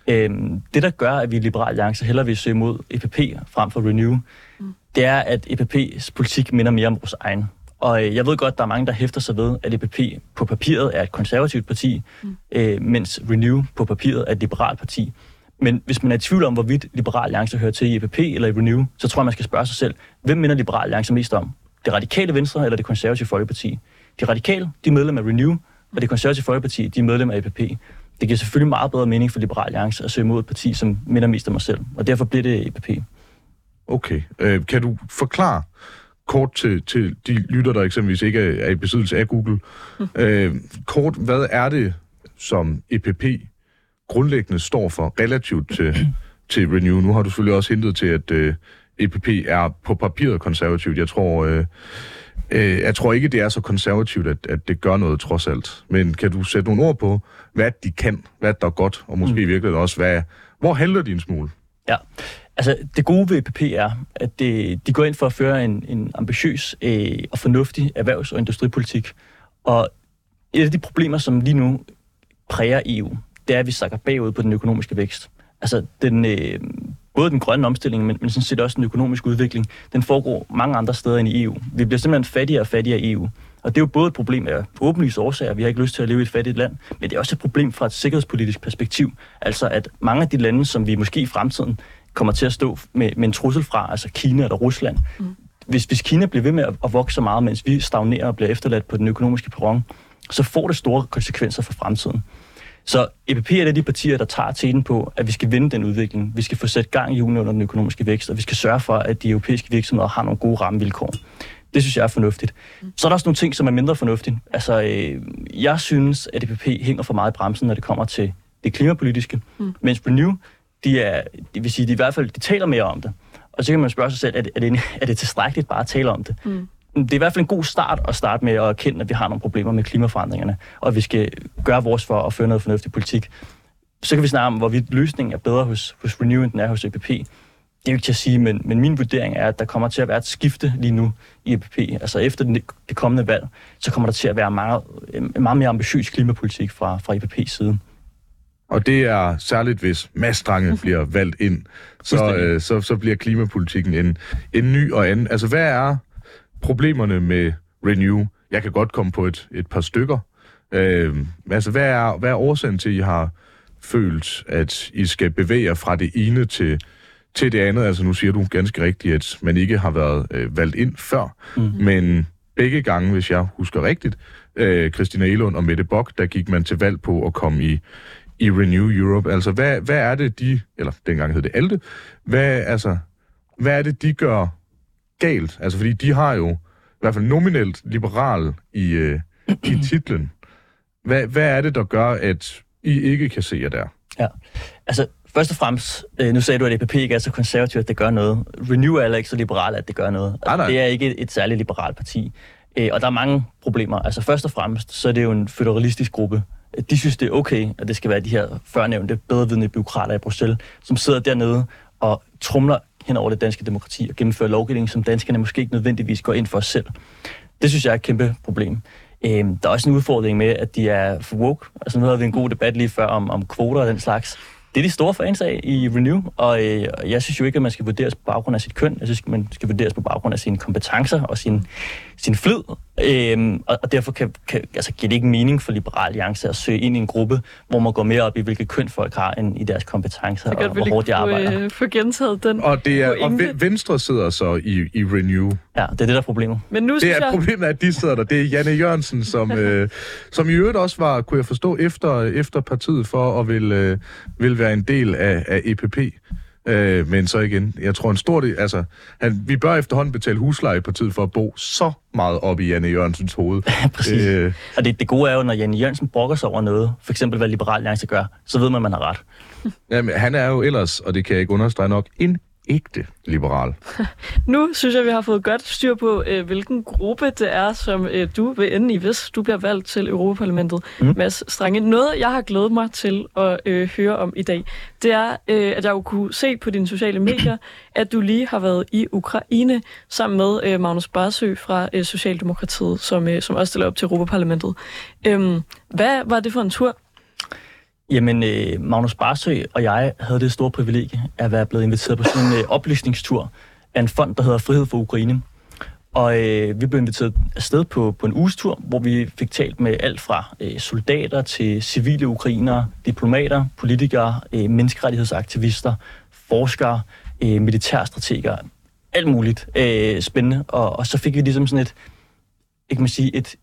Øhm, det, der gør, at vi i Liberal Alliance hellere vil søge mod EPP frem for Renew, mm. det er, at EPP's politik minder mere om vores egen. Og øh, jeg ved godt, at der er mange, der hæfter sig ved, at EPP på papiret er et konservativt parti, mm. øh, mens Renew på papiret er et liberalt parti. Men hvis man er i tvivl om, hvorvidt Liberal Alliance hører til i EPP eller i Renew, så tror jeg, man skal spørge sig selv, hvem minder Liberal Alliance mest om? Det radikale Venstre eller det konservative Folkeparti? De radikale, de er medlem af Renew, og det konservative Folkeparti, de er medlem af EPP. Det giver selvfølgelig meget bedre mening for Liberal Alliance at søge mod et parti, som minder mest om mig selv, og derfor bliver det EPP.
Okay. Øh, kan du forklare, kort til, til de lytter, der eksempelvis ikke er, er i besiddelse af Google. Mm. Øh, kort, hvad er det, som EPP grundlæggende står for relativt til, til Renew? Nu har du selvfølgelig også hentet til, at øh, EPP er på papiret konservativt. Jeg tror, øh, øh, jeg tror ikke, det er så konservativt, at, at det gør noget trods alt. Men kan du sætte nogle ord på, hvad de kan, hvad der er godt, og måske mm. virkelig også, hvad, hvor handler din smule?
Ja, Altså, det gode ved EPP er, at det, de går ind for at føre en, en ambitiøs øh, og fornuftig erhvervs- og industripolitik. Og et af de problemer, som lige nu præger EU, det er, at vi sakker bagud på den økonomiske vækst. Altså, den, øh, både den grønne omstilling, men, men sådan set også den økonomiske udvikling, den foregår mange andre steder end i EU. Vi bliver simpelthen fattigere og fattigere i EU. Og det er jo både et problem af åbenlyse årsager, vi har ikke lyst til at leve i et fattigt land, men det er også et problem fra et sikkerhedspolitisk perspektiv. Altså at mange af de lande, som vi måske i fremtiden kommer til at stå med, med en trussel fra, altså Kina eller Rusland. Mm. Hvis, hvis Kina bliver ved med at, at vokse så meget, mens vi stagnerer og bliver efterladt på den økonomiske perron, så får det store konsekvenser for fremtiden. Så EPP er det de partier, der tager tiden på, at vi skal vinde den udvikling. Vi skal få sat gang i julen under den økonomiske vækst, og vi skal sørge for, at de europæiske virksomheder har nogle gode rammevilkår. Det synes jeg er fornuftigt. Mm. Så er der også nogle ting, som er mindre fornuftige. Altså, øh, jeg synes, at EPP hænger for meget i bremsen, når det kommer til det klimapolitiske, mm. mens Renew de er, det vil sige, de i hvert fald de taler mere om det. Og så kan man spørge sig selv, er det, er det, er det tilstrækkeligt bare at tale om det? Mm. Det er i hvert fald en god start at starte med at erkende, at vi har nogle problemer med klimaforandringerne, og at vi skal gøre vores for at føre noget fornuftig politik. Så kan vi snakke om, hvorvidt løsningen er bedre hos, hos Renew, end den er hos EPP. Det er jo ikke til at sige, men, men min vurdering er, at der kommer til at være et skifte lige nu i EPP. Altså efter det, det kommende valg, så kommer der til at være meget, en meget mere ambitiøs klimapolitik fra, fra EPP's side.
Og det er særligt, hvis Mastrange bliver valgt ind, så, øh, så, så bliver klimapolitikken en, en ny og anden. Altså, hvad er problemerne med Renew? Jeg kan godt komme på et, et par stykker. Øh, altså, hvad er, hvad er årsagen til, at I har følt, at I skal bevæge jer fra det ene til, til det andet? Altså, nu siger du ganske rigtigt, at man ikke har været øh, valgt ind før, mm-hmm. men begge gange, hvis jeg husker rigtigt, øh, Christina Elund og Mette Bock, der gik man til valg på at komme i, i Renew Europe. Altså, hvad, hvad er det, de, eller dengang hed det Alte, hvad, altså, hvad er det, de gør galt? Altså, fordi de har jo i hvert fald nominelt liberal i, øh, i titlen. Hvad, hvad er det, der gør, at I ikke kan se jer der?
Ja, altså først og fremmest, øh, nu sagde du, at EPP ikke er så konservativt, at det gør noget. Renew er ikke så liberalt, at det gør noget. Altså,
Nej, nej.
Det er ikke et, et særligt liberalt parti. Øh, og der er mange problemer. Altså først og fremmest, så er det jo en federalistisk gruppe. De synes, det er okay, at det skal være de her førnævnte, bedrevidende byråkrater i Bruxelles, som sidder dernede og trumler hen over det danske demokrati og gennemfører lovgivning, som danskerne måske ikke nødvendigvis går ind for selv. Det synes jeg er et kæmpe problem. Øhm, der er også en udfordring med, at de er for woke. Altså nu havde vi en god debat lige før om, om kvoter og den slags. Det er de store fans af i Renew, og øh, jeg synes jo ikke, at man skal vurderes på baggrund af sit køn. Jeg synes, man skal vurderes på baggrund af sine kompetencer og sin, sin flid. Øhm, og, og derfor kan, kan, altså, giver det ikke mening for Liberal Alliance at søge ind i en gruppe, hvor man går mere op i, hvilket køn folk har, end i deres kompetencer og
vi
hvor hårdt de arbejder.
øh, få gentaget den
Og, det er, og
pointe.
Venstre sidder så i, i Renew.
Ja, det er det, der er problemet.
Men nu
Det er
jeg...
problemet, at de sidder der. Det er Janne Jørgensen, som, øh, som i øvrigt også var, kunne jeg forstå, efter, efter partiet for at vil, øh, vil være en del af, af EPP. Øh, men så igen, jeg tror en stor del, altså, han, vi bør efterhånden betale husleje i partiet for at bo så meget op i Janne Jørgensens hoved.
Præcis.
Øh,
Og det, det gode er jo, når Janne Jørgensen brokker sig over noget, for eksempel hvad Liberal Alliance gør, så ved man, at man har ret.
jamen, han er jo ellers, og det kan jeg ikke understrege nok, en ægte liberal.
Nu synes jeg, vi har fået godt styr på, øh, hvilken gruppe det er, som øh, du vil ende i, hvis du bliver valgt til Europaparlamentet. Mm. Mads Strange, noget jeg har glædet mig til at øh, høre om i dag, det er, øh, at jeg jo kunne se på dine sociale medier, at du lige har været i Ukraine sammen med øh, Magnus Barsø fra øh, Socialdemokratiet, som, øh, som også stiller op til Europaparlamentet. Øhm, hvad var det for en tur?
Jamen, øh, Magnus Barsø og jeg havde det store privilegie at være blevet inviteret på sådan en øh, oplysningstur af en fond, der hedder Frihed for Ukraine. Og øh, vi blev inviteret afsted på, på en ugestur, hvor vi fik talt med alt fra øh, soldater til civile ukrainere, diplomater, politikere, øh, menneskerettighedsaktivister, forskere, øh, militærstrateger, alt muligt øh, spændende. Og, og så fik vi ligesom sådan et, ikke man sige, et,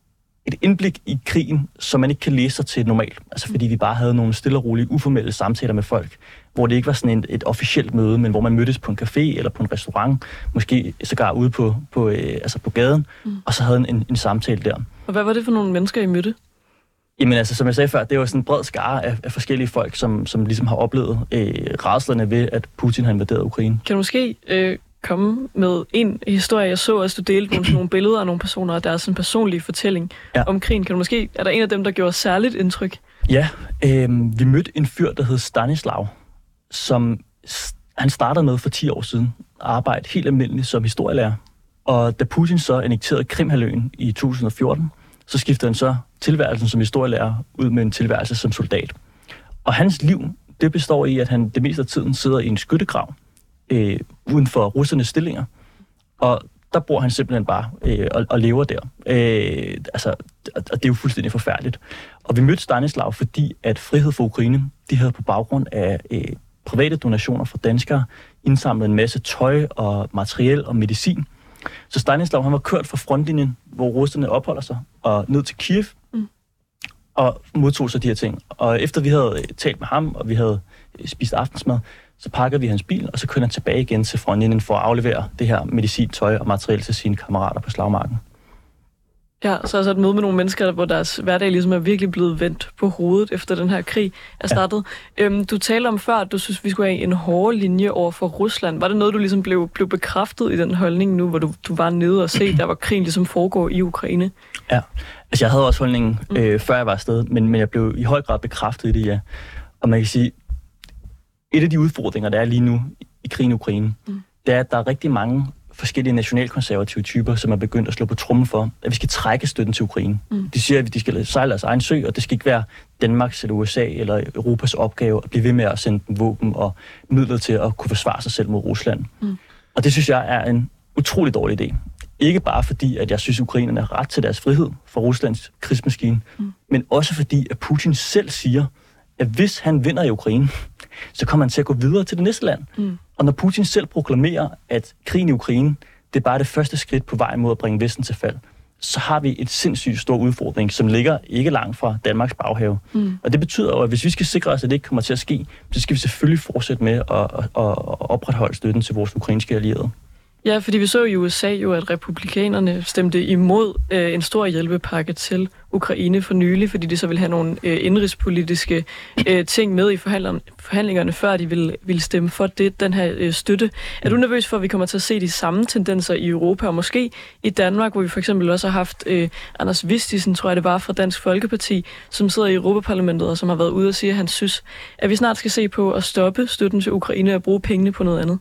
et indblik i krigen, som man ikke kan læse sig til normalt. Altså fordi vi bare havde nogle stille og rolige, uformelle samtaler med folk, hvor det ikke var sådan et, et officielt møde, men hvor man mødtes på en café eller på en restaurant, måske sågar ude på, på, øh, altså på gaden, mm. og så havde en, en, en samtale der.
Og hvad var det for nogle mennesker, I mødte?
Jamen altså, som jeg sagde før, det var sådan en bred skare af, af forskellige folk, som, som ligesom har oplevet øh, rædslerne ved, at Putin har invaderet Ukraine.
Kan du måske øh, komme med en historie? Jeg så også, du delte nogle, nogle billeder af nogle personer, og deres sådan personlige fortælling
Ja.
om krigen. Kan du måske, er der en af dem, der gjorde særligt indtryk?
Ja, øh, vi mødte en fyr, der hed Stanislav, som han startede med for 10 år siden at arbejde helt almindeligt som historielærer. Og da Putin så annekterede Krimhaløen i 2014, så skiftede han så tilværelsen som historielærer ud med en tilværelse som soldat. Og hans liv, det består i, at han det meste af tiden sidder i en skyttegrav øh, uden for russernes stillinger. Og der bor han simpelthen bare øh, og, og lever der. Øh, altså, og det er jo fuldstændig forfærdeligt. Og vi mødte Stanislav, fordi at Frihed for Ukraine, de havde på baggrund af øh, private donationer fra danskere indsamlet en masse tøj og materiel og medicin. Så Stanislav han var kørt fra frontlinjen, hvor russerne opholder sig, og ned til Kiev, mm. og modtog så de her ting. Og efter vi havde øh, talt med ham, og vi havde øh, spist aftensmad, så pakkede vi hans bil, og så kørte han tilbage igen til frontlinjen for at aflevere det her medicin, tøj og materiel til sine kammerater på slagmarken.
Ja, så altså et møde med nogle mennesker, hvor deres hverdag ligesom er virkelig blevet vendt på hovedet, efter den her krig er startet. Ja. Øhm, du talte om før, at du synes, vi skulle have en hård linje over for Rusland. Var det noget, du ligesom blev, blev bekræftet i den holdning nu, hvor du, du var nede og se, der var krigen ligesom foregår i Ukraine?
Ja, altså jeg havde også holdningen, øh, før jeg var afsted, men, men jeg blev i høj grad bekræftet i det, ja. Og man kan sige, et af de udfordringer, der er lige nu i krigen i Ukraine, mm. det er, at der er rigtig mange forskellige nationalkonservative typer, som er begyndt at slå på trummen for, at vi skal trække støtten til Ukraine. Mm. De siger, at de skal sejle deres egen sø, og det skal ikke være Danmarks eller USA eller Europas opgave at blive ved med at sende dem våben og midler til at kunne forsvare sig selv mod Rusland. Mm. Og det synes jeg er en utrolig dårlig idé. Ikke bare fordi, at jeg synes, at ukrainerne har ret til deres frihed fra Ruslands krigsmaskine, mm. men også fordi, at Putin selv siger, at hvis han vinder i Ukraine, så kommer han til at gå videre til det næste land. Mm. Og når Putin selv proklamerer, at krigen i Ukraine, det er bare det første skridt på vejen mod at bringe Vesten til fald, så har vi et sindssygt stor udfordring, som ligger ikke langt fra Danmarks baghave. Mm. Og det betyder jo, at hvis vi skal sikre os, at det ikke kommer til at ske, så skal vi selvfølgelig fortsætte med at, at, at opretholde støtten til vores ukrainske allierede.
Ja, fordi vi så i USA jo, at republikanerne stemte imod øh, en stor hjælpepakke til Ukraine for nylig, fordi de så ville have nogle øh, indrigspolitiske øh, ting med i forhandlingerne, før de ville, ville stemme for det, den her øh, støtte. Er du nervøs for, at vi kommer til at se de samme tendenser i Europa, og måske i Danmark, hvor vi for eksempel også har haft øh, Anders Vistisen, tror jeg det var, fra Dansk Folkeparti, som sidder i Europaparlamentet, og som har været ude og sige, at han synes, at vi snart skal se på at stoppe støtten til Ukraine og bruge pengene på noget andet?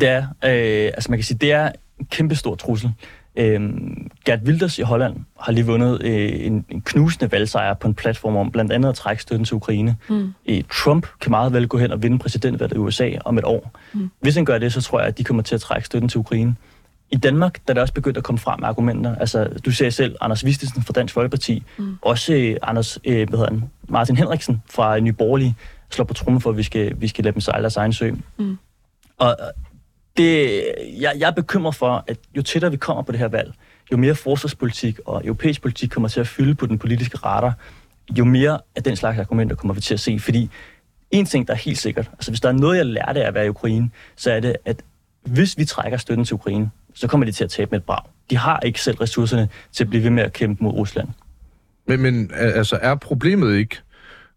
Det er, øh, altså man kan sige, det er en kæmpe stor trussel. Øh, Gert Wilders i Holland har lige vundet øh, en, en knusende valgsejr på en platform om blandt andet at trække støtten til Ukraine. Mm. Øh, Trump kan meget vel gå hen og vinde præsidentvalget i USA om et år. Mm. Hvis han gør det, så tror jeg, at de kommer til at trække støtten til Ukraine. I Danmark, der er det også begyndt at komme frem med argumenter. Altså, du ser selv Anders Vistesen fra Dansk Folkeparti, mm. også øh, Anders, øh, hvad hedder han, Martin Henriksen fra Nye Borgerlige, slår på trummen for, at vi skal, vi skal lade dem sejle deres egen sø. Mm. Og det, jeg, jeg er bekymret for, at jo tættere vi kommer på det her valg, jo mere forsvarspolitik og europæisk politik kommer til at fylde på den politiske radar, jo mere af den slags argumenter kommer vi til at se. Fordi en ting, der er helt sikkert, altså hvis der er noget, jeg lærte af at være i Ukraine, så er det, at hvis vi trækker støtten til Ukraine, så kommer de til at tabe med et brag. De har ikke selv ressourcerne til at blive ved med at kæmpe mod Rusland.
Men, men altså, er problemet ikke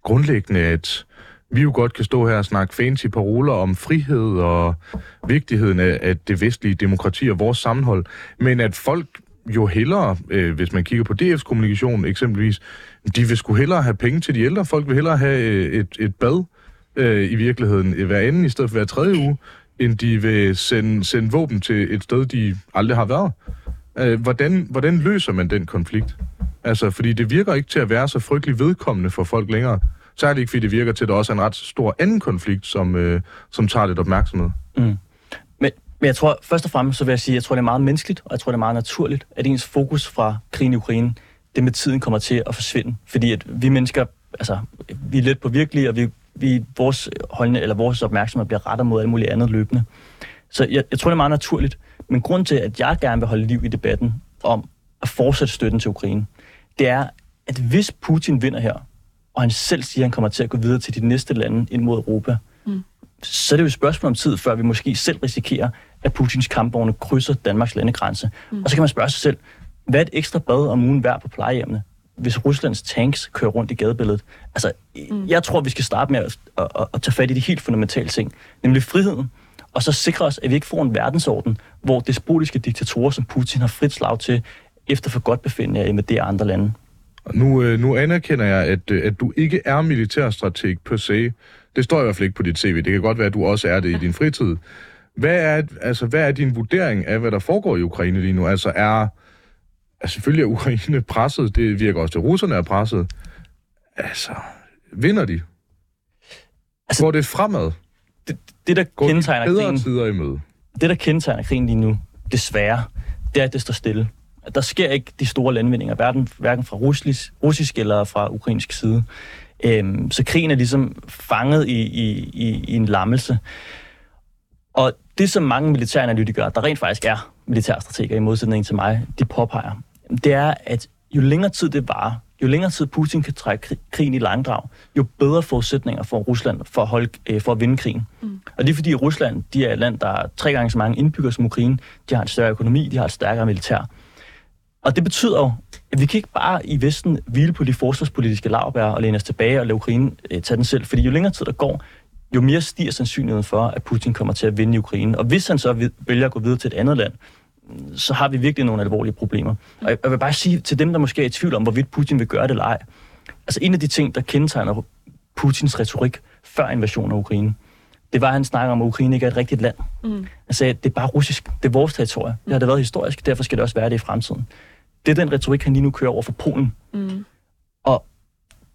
grundlæggende, at vi jo godt kan stå her og snakke fancy paroler om frihed og vigtigheden af, af det vestlige demokrati og vores sammenhold, men at folk jo hellere, øh, hvis man kigger på DF's kommunikation eksempelvis, de vil sgu hellere have penge til de ældre. Folk vil hellere have øh, et, et bad øh, i virkeligheden øh, hver anden i stedet for hver tredje uge, end de vil sende, sende våben til et sted, de aldrig har været. Øh, hvordan, hvordan løser man den konflikt? Altså, fordi det virker ikke til at være så frygtelig vedkommende for folk længere. Særligt ikke, fordi det virker til, at der også er en ret stor anden konflikt, som, øh, som tager lidt opmærksomhed. Mm.
Men, men jeg tror, først og fremmest, så vil jeg sige, jeg tror, det er meget menneskeligt, og jeg tror, det er meget naturligt, at ens fokus fra krigen i Ukraine, det med tiden kommer til at forsvinde. Fordi at vi mennesker, altså, vi er lidt på virkelige, og vi, vi, vores, holdning, eller vores opmærksomhed bliver rettet mod alt muligt andet løbende. Så jeg, jeg tror, det er meget naturligt. Men grund til, at jeg gerne vil holde liv i debatten om at fortsætte støtten til Ukraine, det er, at hvis Putin vinder her, og han selv siger, at han kommer til at gå videre til de næste lande ind mod Europa, mm. så er det jo et spørgsmål om tid, før vi måske selv risikerer, at Putins kampvogne krydser Danmarks landegrænse. Mm. Og så kan man spørge sig selv, hvad er et ekstra bad om ugen værd på plejehjemmene, hvis Ruslands tanks kører rundt i gadebilledet? Altså, mm. jeg tror, vi skal starte med at, at, at, at tage fat i de helt fundamentale ting, nemlig friheden, og så sikre os, at vi ikke får en verdensorden, hvor despotiske diktatorer som Putin har frit slag til efter for godt befindende med det andre lande.
Nu, øh, nu anerkender jeg, at, øh, at du ikke er militærstrateg per se. Det står i hvert fald ikke på dit CV. Det kan godt være, at du også er det i din fritid. Hvad er, altså, hvad er din vurdering af, hvad der foregår i Ukraine lige nu? Altså er... Altså, selvfølgelig er Ukraine presset. Det virker også til, at russerne er presset. Altså, vinder de? Altså, Går det fremad?
Det, det der Går kendetegner
de krigen... tider i møde?
Det, der kendetegner krigen lige nu, desværre, det er, at det står stille der sker ikke de store landvindinger, hverken, hverken fra russisk, russisk eller fra ukrainsk side. Øhm, så krigen er ligesom fanget i, i, i, i en lammelse. Og det, som mange militæranalytikere, der rent faktisk er militærstrateger i modsætning til mig, de påpeger, det er, at jo længere tid det varer, jo længere tid Putin kan trække krigen i langdrag, jo bedre forudsætninger for Rusland for at, holde, øh, for at vinde krigen. Mm. Og det er fordi Rusland de er et land, der er tre gange så mange indbyggere som Ukraine. De har en større økonomi, de har et stærkere militær. Og det betyder jo, at vi kan ikke bare i Vesten hvile på de forsvarspolitiske lavbær og læne os tilbage og lade Ukraine øh, tage den selv. Fordi jo længere tid der går, jo mere stiger sandsynligheden for, at Putin kommer til at vinde i Ukraine. Og hvis han så vælger at gå videre til et andet land, så har vi virkelig nogle alvorlige problemer. Og jeg vil bare sige til dem, der måske er i tvivl om, hvorvidt Putin vil gøre det eller ej. Altså en af de ting, der kendetegner Putins retorik før invasionen af Ukraine, det var, at han snakker om, at Ukraine ikke er et rigtigt land. Mm. Han sagde, at det er bare russisk. Det er vores territorie. Det har det været historisk, derfor skal det også være det i fremtiden. Det er den retorik, han lige nu kører over for Polen. Mm. Og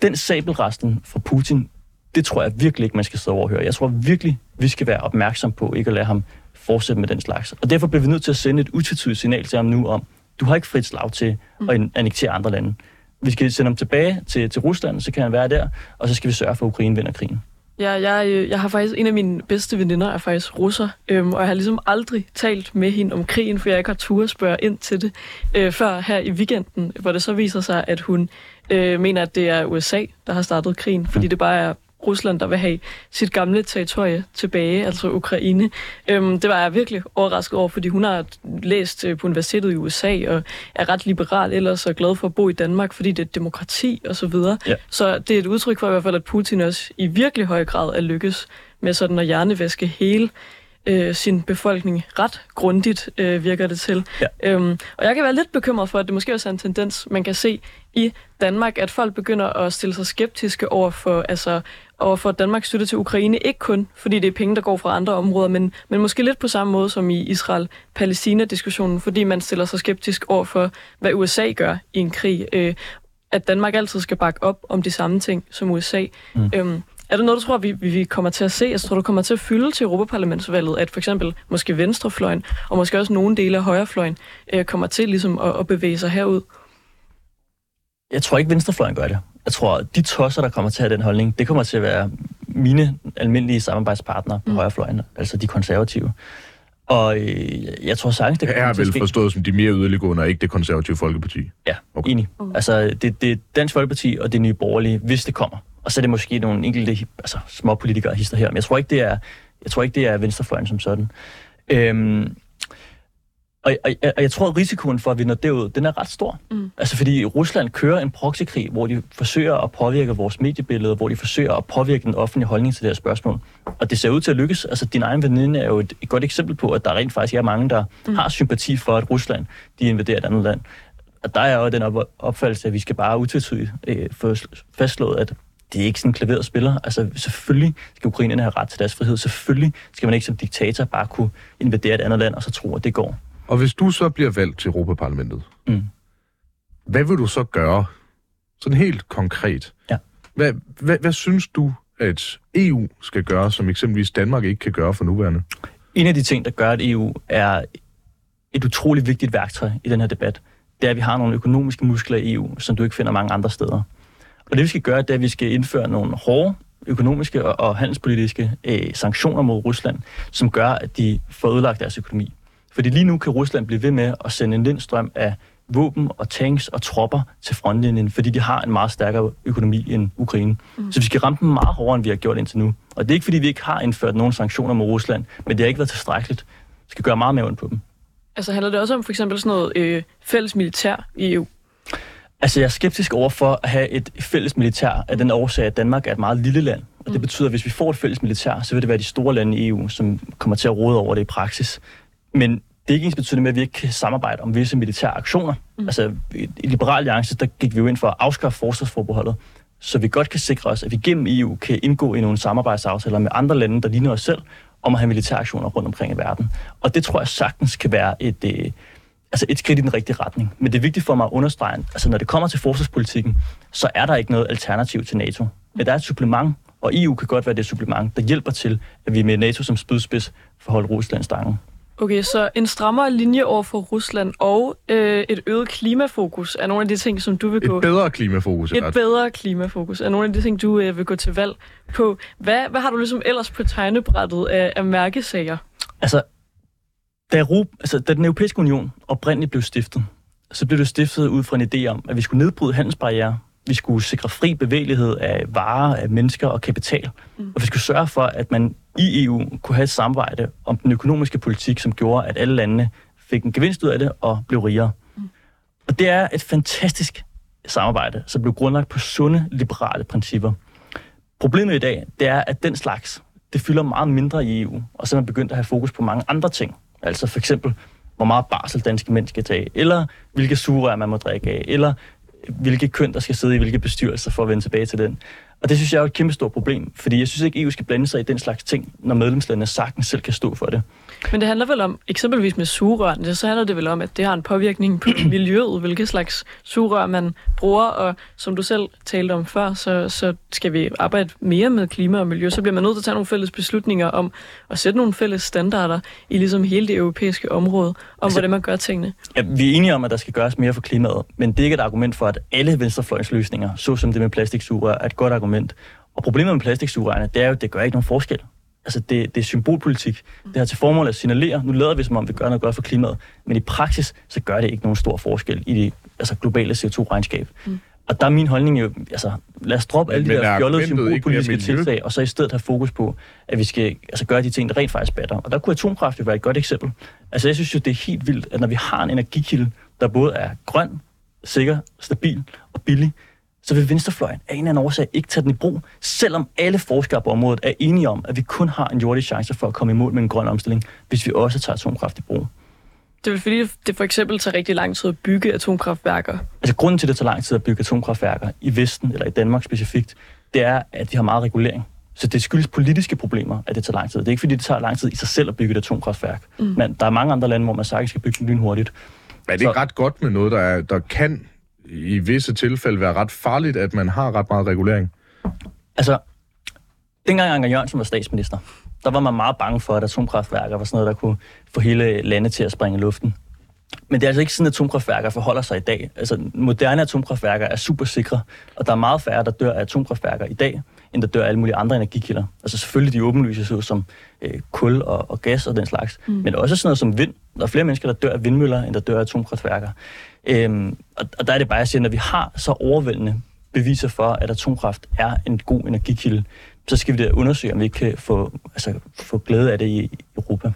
den sabelresten fra Putin, det tror jeg virkelig ikke, man skal sidde overhøre. Jeg tror virkelig, vi skal være opmærksom på ikke at lade ham fortsætte med den slags. Og derfor bliver vi nødt til at sende et utvetydigt signal til ham nu om, du har ikke frit slag til mm. at annektere andre lande. Vi skal sende ham tilbage til, til Rusland, så kan han være der, og så skal vi sørge for, at Ukraine vinder krigen.
Ja, jeg, øh, jeg har faktisk en af mine bedste veninder er faktisk russer, øhm, og jeg har ligesom aldrig talt med hende om krigen, for jeg ikke har tur at spørge ind til det, øh, før her i weekenden, hvor det så viser sig, at hun øh, mener, at det er USA, der har startet krigen, fordi det bare er Rusland, der vil have sit gamle territorie tilbage, altså Ukraine. Øhm, det var jeg virkelig overrasket over, fordi hun har læst øh, på universitetet i USA og er ret liberal ellers og glad for at bo i Danmark, fordi det er demokrati og så videre.
Ja.
Så det er et udtryk for i hvert fald, at Putin også i virkelig høj grad er lykkes med sådan at hjernevæske hele øh, sin befolkning ret grundigt, øh, virker det til.
Ja.
Øhm, og jeg kan være lidt bekymret for, at det måske også er en tendens, man kan se i Danmark, at folk begynder at stille sig skeptiske over for, altså, over for Danmarks støtte til Ukraine. Ikke kun, fordi det er penge, der går fra andre områder, men, men måske lidt på samme måde som i Israel-Palæstina-diskussionen, fordi man stiller sig skeptisk over for, hvad USA gør i en krig. Øh, at Danmark altid skal bakke op om de samme ting som USA. Mm. Øhm, er det noget, du tror, vi, vi kommer til at se? Jeg tror, du kommer til at fylde til Europaparlamentsvalget, at for eksempel måske venstrefløjen, og måske også nogle dele af højrefløjen, øh, kommer til ligesom at, at bevæge sig herud?
Jeg tror ikke, venstrefløjen gør det. Jeg tror, de tosser, der kommer til at have den holdning, det kommer til at være mine almindelige samarbejdspartnere på mm. højrefløjen, altså de konservative. Og øh, jeg tror sagtens, det
er
til at
vel forstået som de mere yderliggående, og ikke det konservative folkeparti.
Ja,
Okay.
enig. Altså, det, det er Dansk Folkeparti og det nye borgerlige, hvis det kommer. Og så er det måske nogle enkelte altså, små politikere hister her. Men jeg tror ikke, det er, jeg tror ikke, det er venstrefløjen som sådan. Øhm, og, og, og jeg tror, at risikoen for, at vi når derud, den er ret stor.
Mm.
Altså fordi Rusland kører en proxykrig, hvor de forsøger at påvirke vores mediebillede, hvor de forsøger at påvirke den offentlige holdning til det her spørgsmål. Og det ser ud til at lykkes. Altså din egen veninde er jo et, et godt eksempel på, at der rent faktisk er mange, der mm. har sympati for, at Rusland de invaderer et andet land. Og der er jo den op- opfattelse, at vi skal bare utvetydigt øh, få sl- fastslået, at det er ikke sådan en klaveret spiller. Altså selvfølgelig skal ukrainerne have ret til deres frihed. Selvfølgelig skal man ikke som diktator bare kunne invadere et andet land og så tro, at det går.
Og hvis du så bliver valgt til Europaparlamentet,
Mm.
hvad vil du så gøre? Sådan helt konkret.
Ja.
Hvad, hvad, hvad synes du, at EU skal gøre, som eksempelvis Danmark ikke kan gøre for nuværende?
En af de ting, der gør, at EU er et utroligt vigtigt værktøj i den her debat, det er, at vi har nogle økonomiske muskler i EU, som du ikke finder mange andre steder. Og det vi skal gøre, det er, at vi skal indføre nogle hårde økonomiske og, og handelspolitiske øh, sanktioner mod Rusland, som gør, at de får ødelagt deres økonomi. Fordi lige nu kan Rusland blive ved med at sende en lindstrøm af våben og tanks og tropper til frontlinjen, fordi de har en meget stærkere økonomi end Ukraine. Mm. Så vi skal ramme dem meget hårdere, end vi har gjort indtil nu. Og det er ikke, fordi vi ikke har indført nogen sanktioner mod Rusland, men det har ikke været tilstrækkeligt. Vi skal gøre meget mere ondt på dem.
Altså handler det også om for eksempel sådan noget øh, fælles militær i EU?
Altså, jeg er skeptisk over for at have et fælles militær af den årsag, at Danmark er et meget lille land. Og det betyder, at hvis vi får et fælles militær, så vil det være de store lande i EU, som kommer til at råde over det i praksis. Men det er ikke ens betydende med, at vi ikke kan samarbejde om visse militære aktioner. Mm. Altså, i Liberal Alliance, der gik vi jo ind for at afskaffe forsvarsforbeholdet, så vi godt kan sikre os, at vi gennem EU kan indgå i nogle samarbejdsaftaler med andre lande, der ligner os selv, om at have militære aktioner rundt omkring i verden. Og det tror jeg sagtens kan være et, øh, altså et skridt i den rigtige retning. Men det er vigtigt for mig at understrege, altså når det kommer til forsvarspolitikken, så er der ikke noget alternativ til NATO. Men der er et supplement, og EU kan godt være det supplement, der hjælper til, at vi med NATO som spydspids får holdt Rusland stangen.
Okay, så en strammere linje over for Rusland og øh, et øget klimafokus er nogle af de ting, som du vil gå...
Et bedre klimafokus.
et bedre klimafokus er nogle af de ting, du øh, vil gå til valg på. Hvad, hvad har du ligesom ellers på tegnebrættet af, af mærkesager?
Altså, da, Europa, altså, da den europæiske union oprindeligt blev stiftet, så blev det stiftet ud fra en idé om, at vi skulle nedbryde handelsbarriere, vi skulle sikre fri bevægelighed af varer, af mennesker og kapital, mm. og vi skulle sørge for, at man i EU kunne have et samarbejde om den økonomiske politik, som gjorde, at alle landene fik en gevinst ud af det og blev rigere. Mm. Og det er et fantastisk samarbejde, som blev grundlagt på sunde, liberale principper. Problemet i dag, det er, at den slags, det fylder meget mindre i EU, og så er man begyndt at have fokus på mange andre ting. Altså for eksempel, hvor meget barsel danske mænd skal tage, eller hvilke sugerør man må drikke af, eller hvilke køn, der skal sidde i hvilke bestyrelser, for at vende tilbage til den. Og det synes jeg er et kæmpe stort problem, fordi jeg synes ikke, EU skal blande sig i den slags ting, når medlemslandene sagtens selv kan stå for det.
Men det handler vel om, eksempelvis med sugerørene, så handler det vel om, at det har en påvirkning på miljøet, hvilke slags sugerør man bruger, og som du selv talte om før, så, så skal vi arbejde mere med klima og miljø, så bliver man nødt til at tage nogle fælles beslutninger om at sætte nogle fælles standarder i ligesom hele det europæiske område, om
Altså-
hvordan man gør tingene.
Ja, vi er enige om, at der skal gøres mere for klimaet, men det er ikke et argument for, at alle venstrefløjens løsninger, såsom det med plastiksugerør, er et godt argument. Og problemet med plastiksugerørene, det er jo, at det gør ikke nogen forskel. Altså, det, det er symbolpolitik. Det har til formål at signalere, nu lader vi som om, vi gør noget godt for klimaet, men i praksis, så gør det ikke nogen stor forskel i det altså, globale CO2-regnskab. Mm. Og der er min holdning jo, altså lad os droppe alle de der fjollede symbolpolitiske tiltag, og så i stedet have fokus på, at vi skal altså, gøre de ting, der rent faktisk batter. Og der kunne atomkraft jo være et godt eksempel. Altså jeg synes jo, det er helt vildt, at når vi har en energikilde, der både er grøn, sikker, stabil og billig, så vil venstrefløjen af en eller anden årsag ikke tage den i brug, selvom alle forskere på området er enige om, at vi kun har en jordisk chance for at komme imod med en grøn omstilling, hvis vi også tager atomkraft i brug.
Det er vel fordi, det for eksempel tager rigtig lang tid at bygge atomkraftværker.
Altså grunden til, at det tager lang tid at bygge atomkraftværker i Vesten, eller i Danmark specifikt, det er, at vi har meget regulering. Så det skyldes politiske problemer, at det tager lang tid. Det er ikke fordi, det tager lang tid i sig selv at bygge et atomkraftværk. Mm. Men der er mange andre lande, hvor man sagtens skal bygge den lynhurtigt.
Men det er Så... ret godt med noget, der, er, der kan i visse tilfælde være ret farligt, at man har ret meget regulering?
Altså, dengang Anker Jørgensen var statsminister, der var man meget bange for, at atomkraftværker var sådan noget, der kunne få hele landet til at springe i luften. Men det er altså ikke sådan, at atomkraftværker forholder sig i dag. Altså, moderne atomkraftværker er super sikre, og der er meget færre, der dør af atomkraftværker i dag, end der dør af alle mulige andre energikilder. Altså selvfølgelig de åbenlyse som øh, kul og, og gas og den slags, mm. men også sådan noget som vind. Der er flere mennesker, der dør af vindmøller, end der dør af atomkraftværker. Øhm, og, og der er det bare, at jeg siger, når vi har så overvældende beviser for, at atomkraft er en god energikilde, så skal vi da undersøge, om vi ikke kan få, altså, få glæde af det i Europa.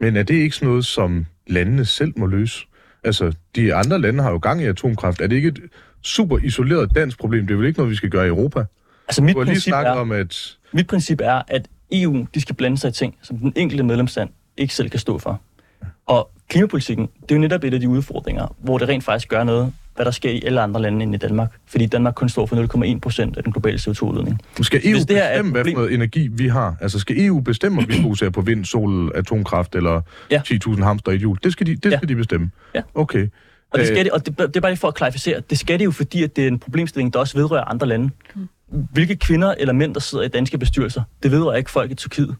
Men er det ikke sådan noget, som landene selv må løse? Altså, de andre lande har jo gang i atomkraft. Er det ikke et super isoleret dansk problem? Det er vel ikke noget, vi skal gøre i Europa?
Altså, mit, princip er, om, at... mit princip er, at EU de skal blande sig i ting, som den enkelte medlemsland ikke selv kan stå for. Og klimapolitikken, det er jo netop et af de udfordringer, hvor det rent faktisk gør noget, hvad der sker i alle andre lande end i Danmark. Fordi Danmark kun står for 0,1 procent af den globale CO2-udledning.
Skal EU Hvis det her bestemme, hvad for noget energi vi har? Altså skal EU bestemme, om vi fokuserer på vind, sol, atomkraft eller ja. 10.000 hamster i et hjul? Det skal de, det skal ja. de bestemme?
Ja.
Okay.
Og det, skal øh. de, og det, det er bare lige for at klarificere. Det skal det jo, fordi at det er en problemstilling, der også vedrører andre lande. Mm. Hvilke kvinder eller mænd, der sidder i danske bestyrelser, det vedrører ikke folk i Tyrkiet.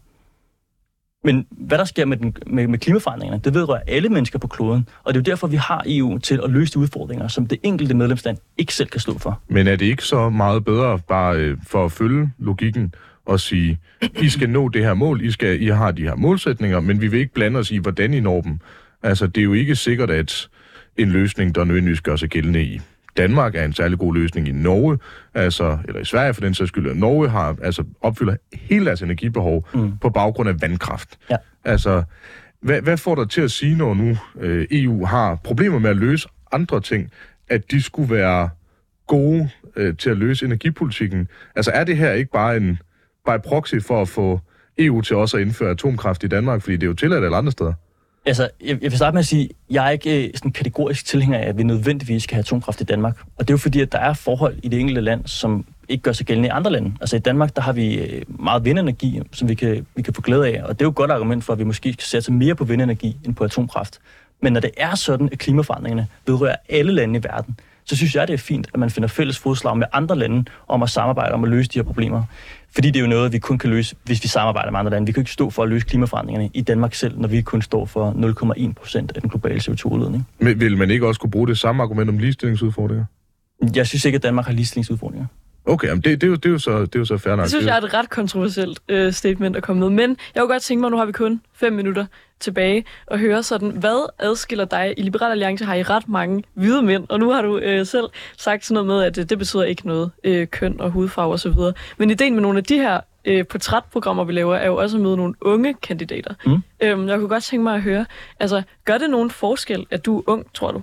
Men hvad der sker med, den, med, med klimaforandringerne, det vedrører alle mennesker på kloden. Og det er jo derfor, vi har EU til at løse de udfordringer, som det enkelte medlemsland ikke selv kan stå for.
Men er det ikke så meget bedre bare øh, for at følge logikken og sige, I skal nå det her mål, I, skal, I har de her målsætninger, men vi vil ikke blande os i, hvordan I når dem. Altså, det er jo ikke sikkert, at en løsning, der nødvendigvis gør sig gældende i Danmark er en særlig god løsning i Norge, altså, eller i Sverige for den sags skyld. Norge har, altså, opfylder hele deres energibehov mm. på baggrund af vandkraft. Ja. Altså, hvad, hvad får dig til at sige, når nu øh, EU har problemer med at løse andre ting, at de skulle være gode øh, til at løse energipolitikken? Altså, er det her ikke bare en bare proxy for at få EU til også at indføre atomkraft i Danmark, fordi det er jo tilladt alle andre steder?
Altså, jeg, jeg vil starte med at sige, at jeg er ikke øh, sådan kategorisk tilhænger af, at vi nødvendigvis skal have atomkraft i Danmark. Og det er jo fordi, at der er forhold i det enkelte land, som ikke gør sig gældende i andre lande. Altså i Danmark, der har vi øh, meget vindenergi, som vi kan, vi kan få glæde af. Og det er jo et godt argument for, at vi måske skal sætte mere på vindenergi end på atomkraft. Men når det er sådan, at klimaforandringerne vedrører alle lande i verden, så synes jeg, det er fint, at man finder fælles fodslag med andre lande om at samarbejde om at løse de her problemer. Fordi det er jo noget, vi kun kan løse, hvis vi samarbejder med andre lande. Vi kan ikke stå for at løse klimaforandringerne i Danmark selv, når vi kun står for 0,1 procent af den globale CO2-udledning.
Men vil man ikke også kunne bruge det samme argument om ligestillingsudfordringer?
Jeg synes ikke, at Danmark har ligestillingsudfordringer.
Okay, men det, det, er jo, det, er jo så, det er jo så fair nok.
Det synes jeg er et ret kontroversielt øh, statement at komme med. Men jeg kunne godt tænke mig, nu har vi kun fem minutter tilbage, og høre sådan, hvad adskiller dig? I Liberal Alliance har I ret mange hvide mænd, og nu har du øh, selv sagt sådan noget med, at øh, det betyder ikke noget øh, køn og hudfarve osv. Men ideen med nogle af de her øh, portrætprogrammer, vi laver, er jo også at møde nogle unge kandidater. Mm. Øhm, jeg kunne godt tænke mig at høre, altså, gør det nogen forskel, at du er ung, tror du?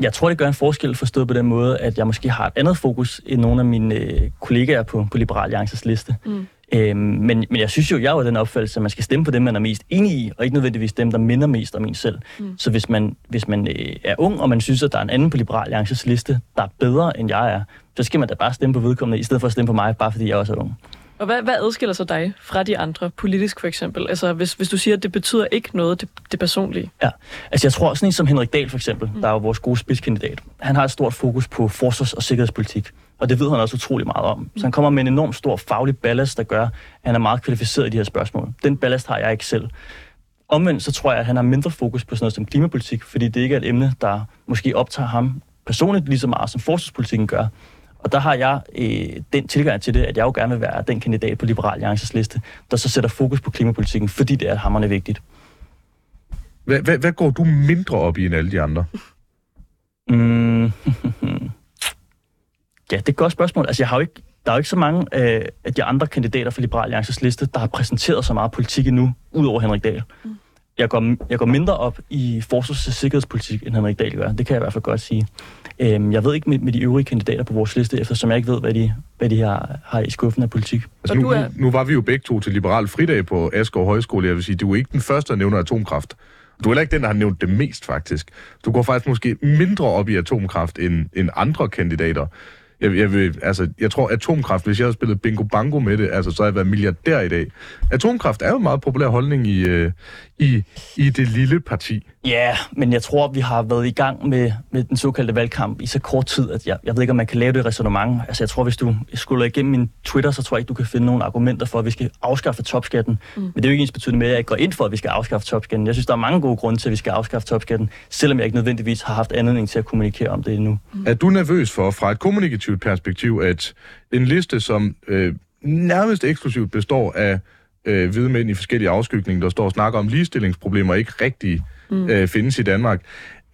Jeg tror, det gør en forskel forstået på den måde, at jeg måske har et andet fokus end nogle af mine øh, kollegaer på, på Liberal Alliances liste. Mm. Øhm, men, men jeg synes jo, jeg har den opfattelse, at man skal stemme på dem, man er mest enig i, og ikke nødvendigvis dem, der minder mest om en selv. Mm. Så hvis man, hvis man øh, er ung, og man synes, at der er en anden på Liberal Alliances liste, der er bedre, end jeg er, så skal man da bare stemme på vedkommende, i stedet for at stemme på mig, bare fordi jeg også er ung.
Og hvad, hvad adskiller så dig fra de andre, politisk for eksempel? Altså, hvis, hvis du siger, at det betyder ikke noget, det, det personlige.
Ja, altså jeg tror sådan en som Henrik Dahl for eksempel, mm. der er jo vores gode spidskandidat, han har et stort fokus på forsvars- og sikkerhedspolitik. Og det ved han også utrolig meget om. Så han kommer med en enorm stor faglig ballast, der gør, at han er meget kvalificeret i de her spørgsmål. Den ballast har jeg ikke selv. Omvendt så tror jeg, at han har mindre fokus på sådan noget som klimapolitik, fordi det ikke er et emne, der måske optager ham personligt lige så meget, som forsvarspolitikken gør. Og der har jeg øh, den tilgang til det, at jeg jo gerne vil være den kandidat på Liberal Alliances liste, der så sætter fokus på klimapolitikken, fordi det er hammerende vigtigt.
Hvad, hvad, hvad går du mindre op i end alle de andre?
Mm. ja, det er et godt spørgsmål. Altså, jeg har jo ikke, der er jo ikke så mange øh, af de andre kandidater for Liberal Alliances liste, der har præsenteret så meget politik endnu, udover Henrik Dahl. Mm. Jeg, går, jeg går mindre op i forsvars- og sikkerhedspolitik, end Henrik Dahl gør. Det kan jeg i hvert fald godt sige. Øhm, jeg ved ikke med, med de øvrige kandidater på vores liste, eftersom jeg ikke ved, hvad de, hvad de har, har i skuffen af politik.
Altså, nu,
du er-
nu, nu var vi jo begge to til Liberal Fridag på Asgaard Højskole. Jeg vil sige, du er ikke den første, der nævner atomkraft. Du er heller ikke den, der har nævnt det mest, faktisk. Du går faktisk måske mindre op i atomkraft end, end andre kandidater. Jeg, jeg, vil, altså, jeg tror, atomkraft, hvis jeg havde spillet bingo bango med det, altså, så havde jeg været milliardær i dag. Atomkraft er jo en meget populær holdning i, øh, i, i det lille parti.
Ja, yeah, men jeg tror, vi har været i gang med, med den såkaldte valgkamp i så kort tid, at jeg, jeg ved ikke, om man kan lave det resonemang. Altså, jeg tror, hvis du skulle igennem min Twitter, så tror jeg ikke, du kan finde nogle argumenter for, at vi skal afskaffe topskatten. Mm. Men det er jo ikke ens betydende med, at jeg ikke går ind for, at vi skal afskaffe topskatten. Jeg synes, der er mange gode grunde til, at vi skal afskaffe topskatten, selvom jeg ikke nødvendigvis har haft anledning til at kommunikere om det endnu.
Er du nervøs for, fra et kommunikativt perspektiv, at en liste, som øh, nærmest eksklusivt består af øh, hvide mænd i forskellige afskygninger, der står og snakker om ligestillingsproblemer, ikke rigtig øh, findes i Danmark,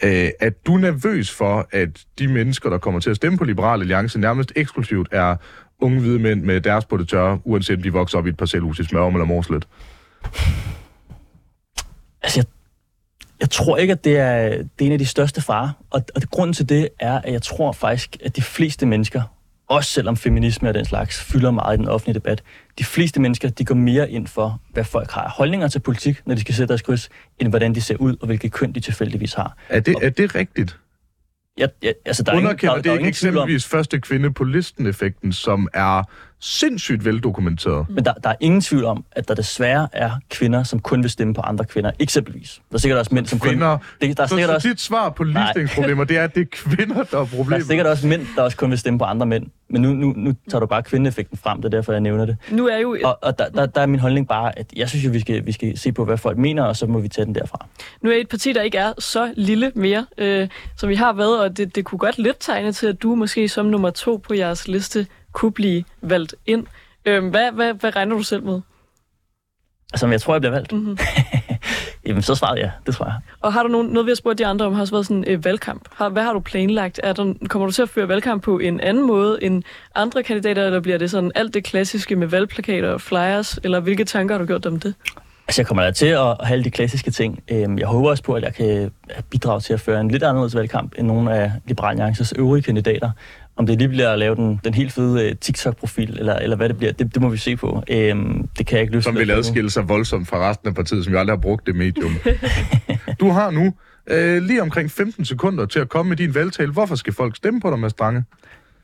øh, at du er nervøs for, at de mennesker, der kommer til at stemme på Liberal Alliance, nærmest eksklusivt er unge hvide mænd med deres på det tørre, uanset om de vokser op i et parcelhus i Smørum eller Morslet?
Altså, jeg, jeg tror ikke, at det er, det er en af de største farer. Og, og det, grunden til det er, at jeg tror faktisk, at de fleste mennesker, også selvom feminisme og den slags fylder meget i den offentlige debat, de fleste mennesker, de går mere ind for, hvad folk har holdninger til politik, når de skal sætte deres kryds, end hvordan de ser ud, og hvilket køn de tilfældigvis har.
Er det, er det rigtigt?
Jeg, jeg, altså, der er ingen, der,
Underkender
der,
det
er
ikke
tvivl om,
eksempelvis første kvinde på listen-effekten, som er sindssygt veldokumenteret?
men der, der er ingen tvivl om, at der desværre er kvinder, som kun vil stemme på andre kvinder, eksempelvis. Der er sikkert også mænd, som
Kvinder.
kun... Det, der er
Så,
sikkert
så
også
dit svar på ligestillingsproblemer, det er, at det er kvinder, der er
Der er
problemet.
sikkert også mænd, der også kun vil stemme på andre mænd. Men nu, nu, nu tager du bare kvindeeffekten frem, det er derfor, jeg nævner det.
Nu er jo,
Og, og der, der, der er min holdning bare, at jeg synes jo, vi skal, vi skal se på, hvad folk mener, og så må vi tage den derfra.
nu er et parti, der ikke er så lille mere, øh, som vi har været, og det, det kunne godt lidt tegne til, at du måske som nummer to på jeres liste kunne blive valgt ind. Øh, hvad, hvad, hvad regner du selv med?
Altså, om jeg tror, jeg bliver valgt?
Mhm.
Jamen, så svarede jeg. Det tror jeg.
Og har du nogen, noget, vi har spurgt de andre om, har også været sådan en øh, valgkamp. Har, hvad har du planlagt? Er der, kommer du til at føre valgkamp på en anden måde end andre kandidater, eller bliver det sådan alt det klassiske med valgplakater og flyers, eller hvilke tanker har du gjort om det?
Altså, jeg kommer da til at have alle de klassiske ting. Øhm, Jeg håber også på, at jeg kan bidrage til at føre en lidt anderledes valgkamp end nogle af Liberal Alliances øvrige kandidater. Om det lige bliver at lave den, den helt fede øh, TikTok-profil, eller, eller hvad det bliver, det, det må vi se på. Øhm, Det kan jeg ikke løse.
Som vil adskille sig voldsomt fra resten af partiet, som jo aldrig har brugt det medium. Du har nu øh, lige omkring 15 sekunder til at komme med din valgtale. Hvorfor skal folk stemme på dig, Mads Strange?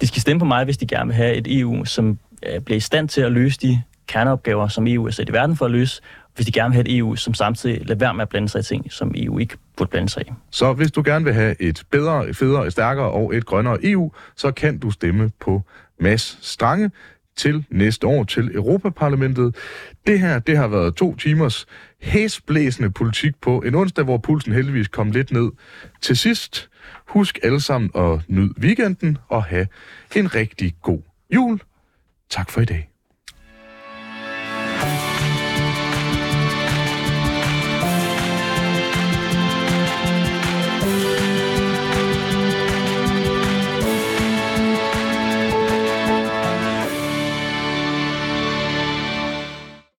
De skal stemme på mig, hvis de gerne vil have et EU, som øh, bliver i stand til at løse de kerneopgaver, som EU er sat i verden for at løse. Hvis de gerne vil have et EU, som samtidig lader være med at blande sig i ting, som EU ikke burde blande sig i.
Så hvis du gerne vil have et bedre, et federe, et stærkere og et grønnere EU, så kan du stemme på Mads Strange til næste år til Europaparlamentet. Det her, det har været to timers hæsblæsende politik på en onsdag, hvor pulsen heldigvis kom lidt ned. Til sidst, husk alle sammen at nyde weekenden og have en rigtig god jul. Tak for i dag.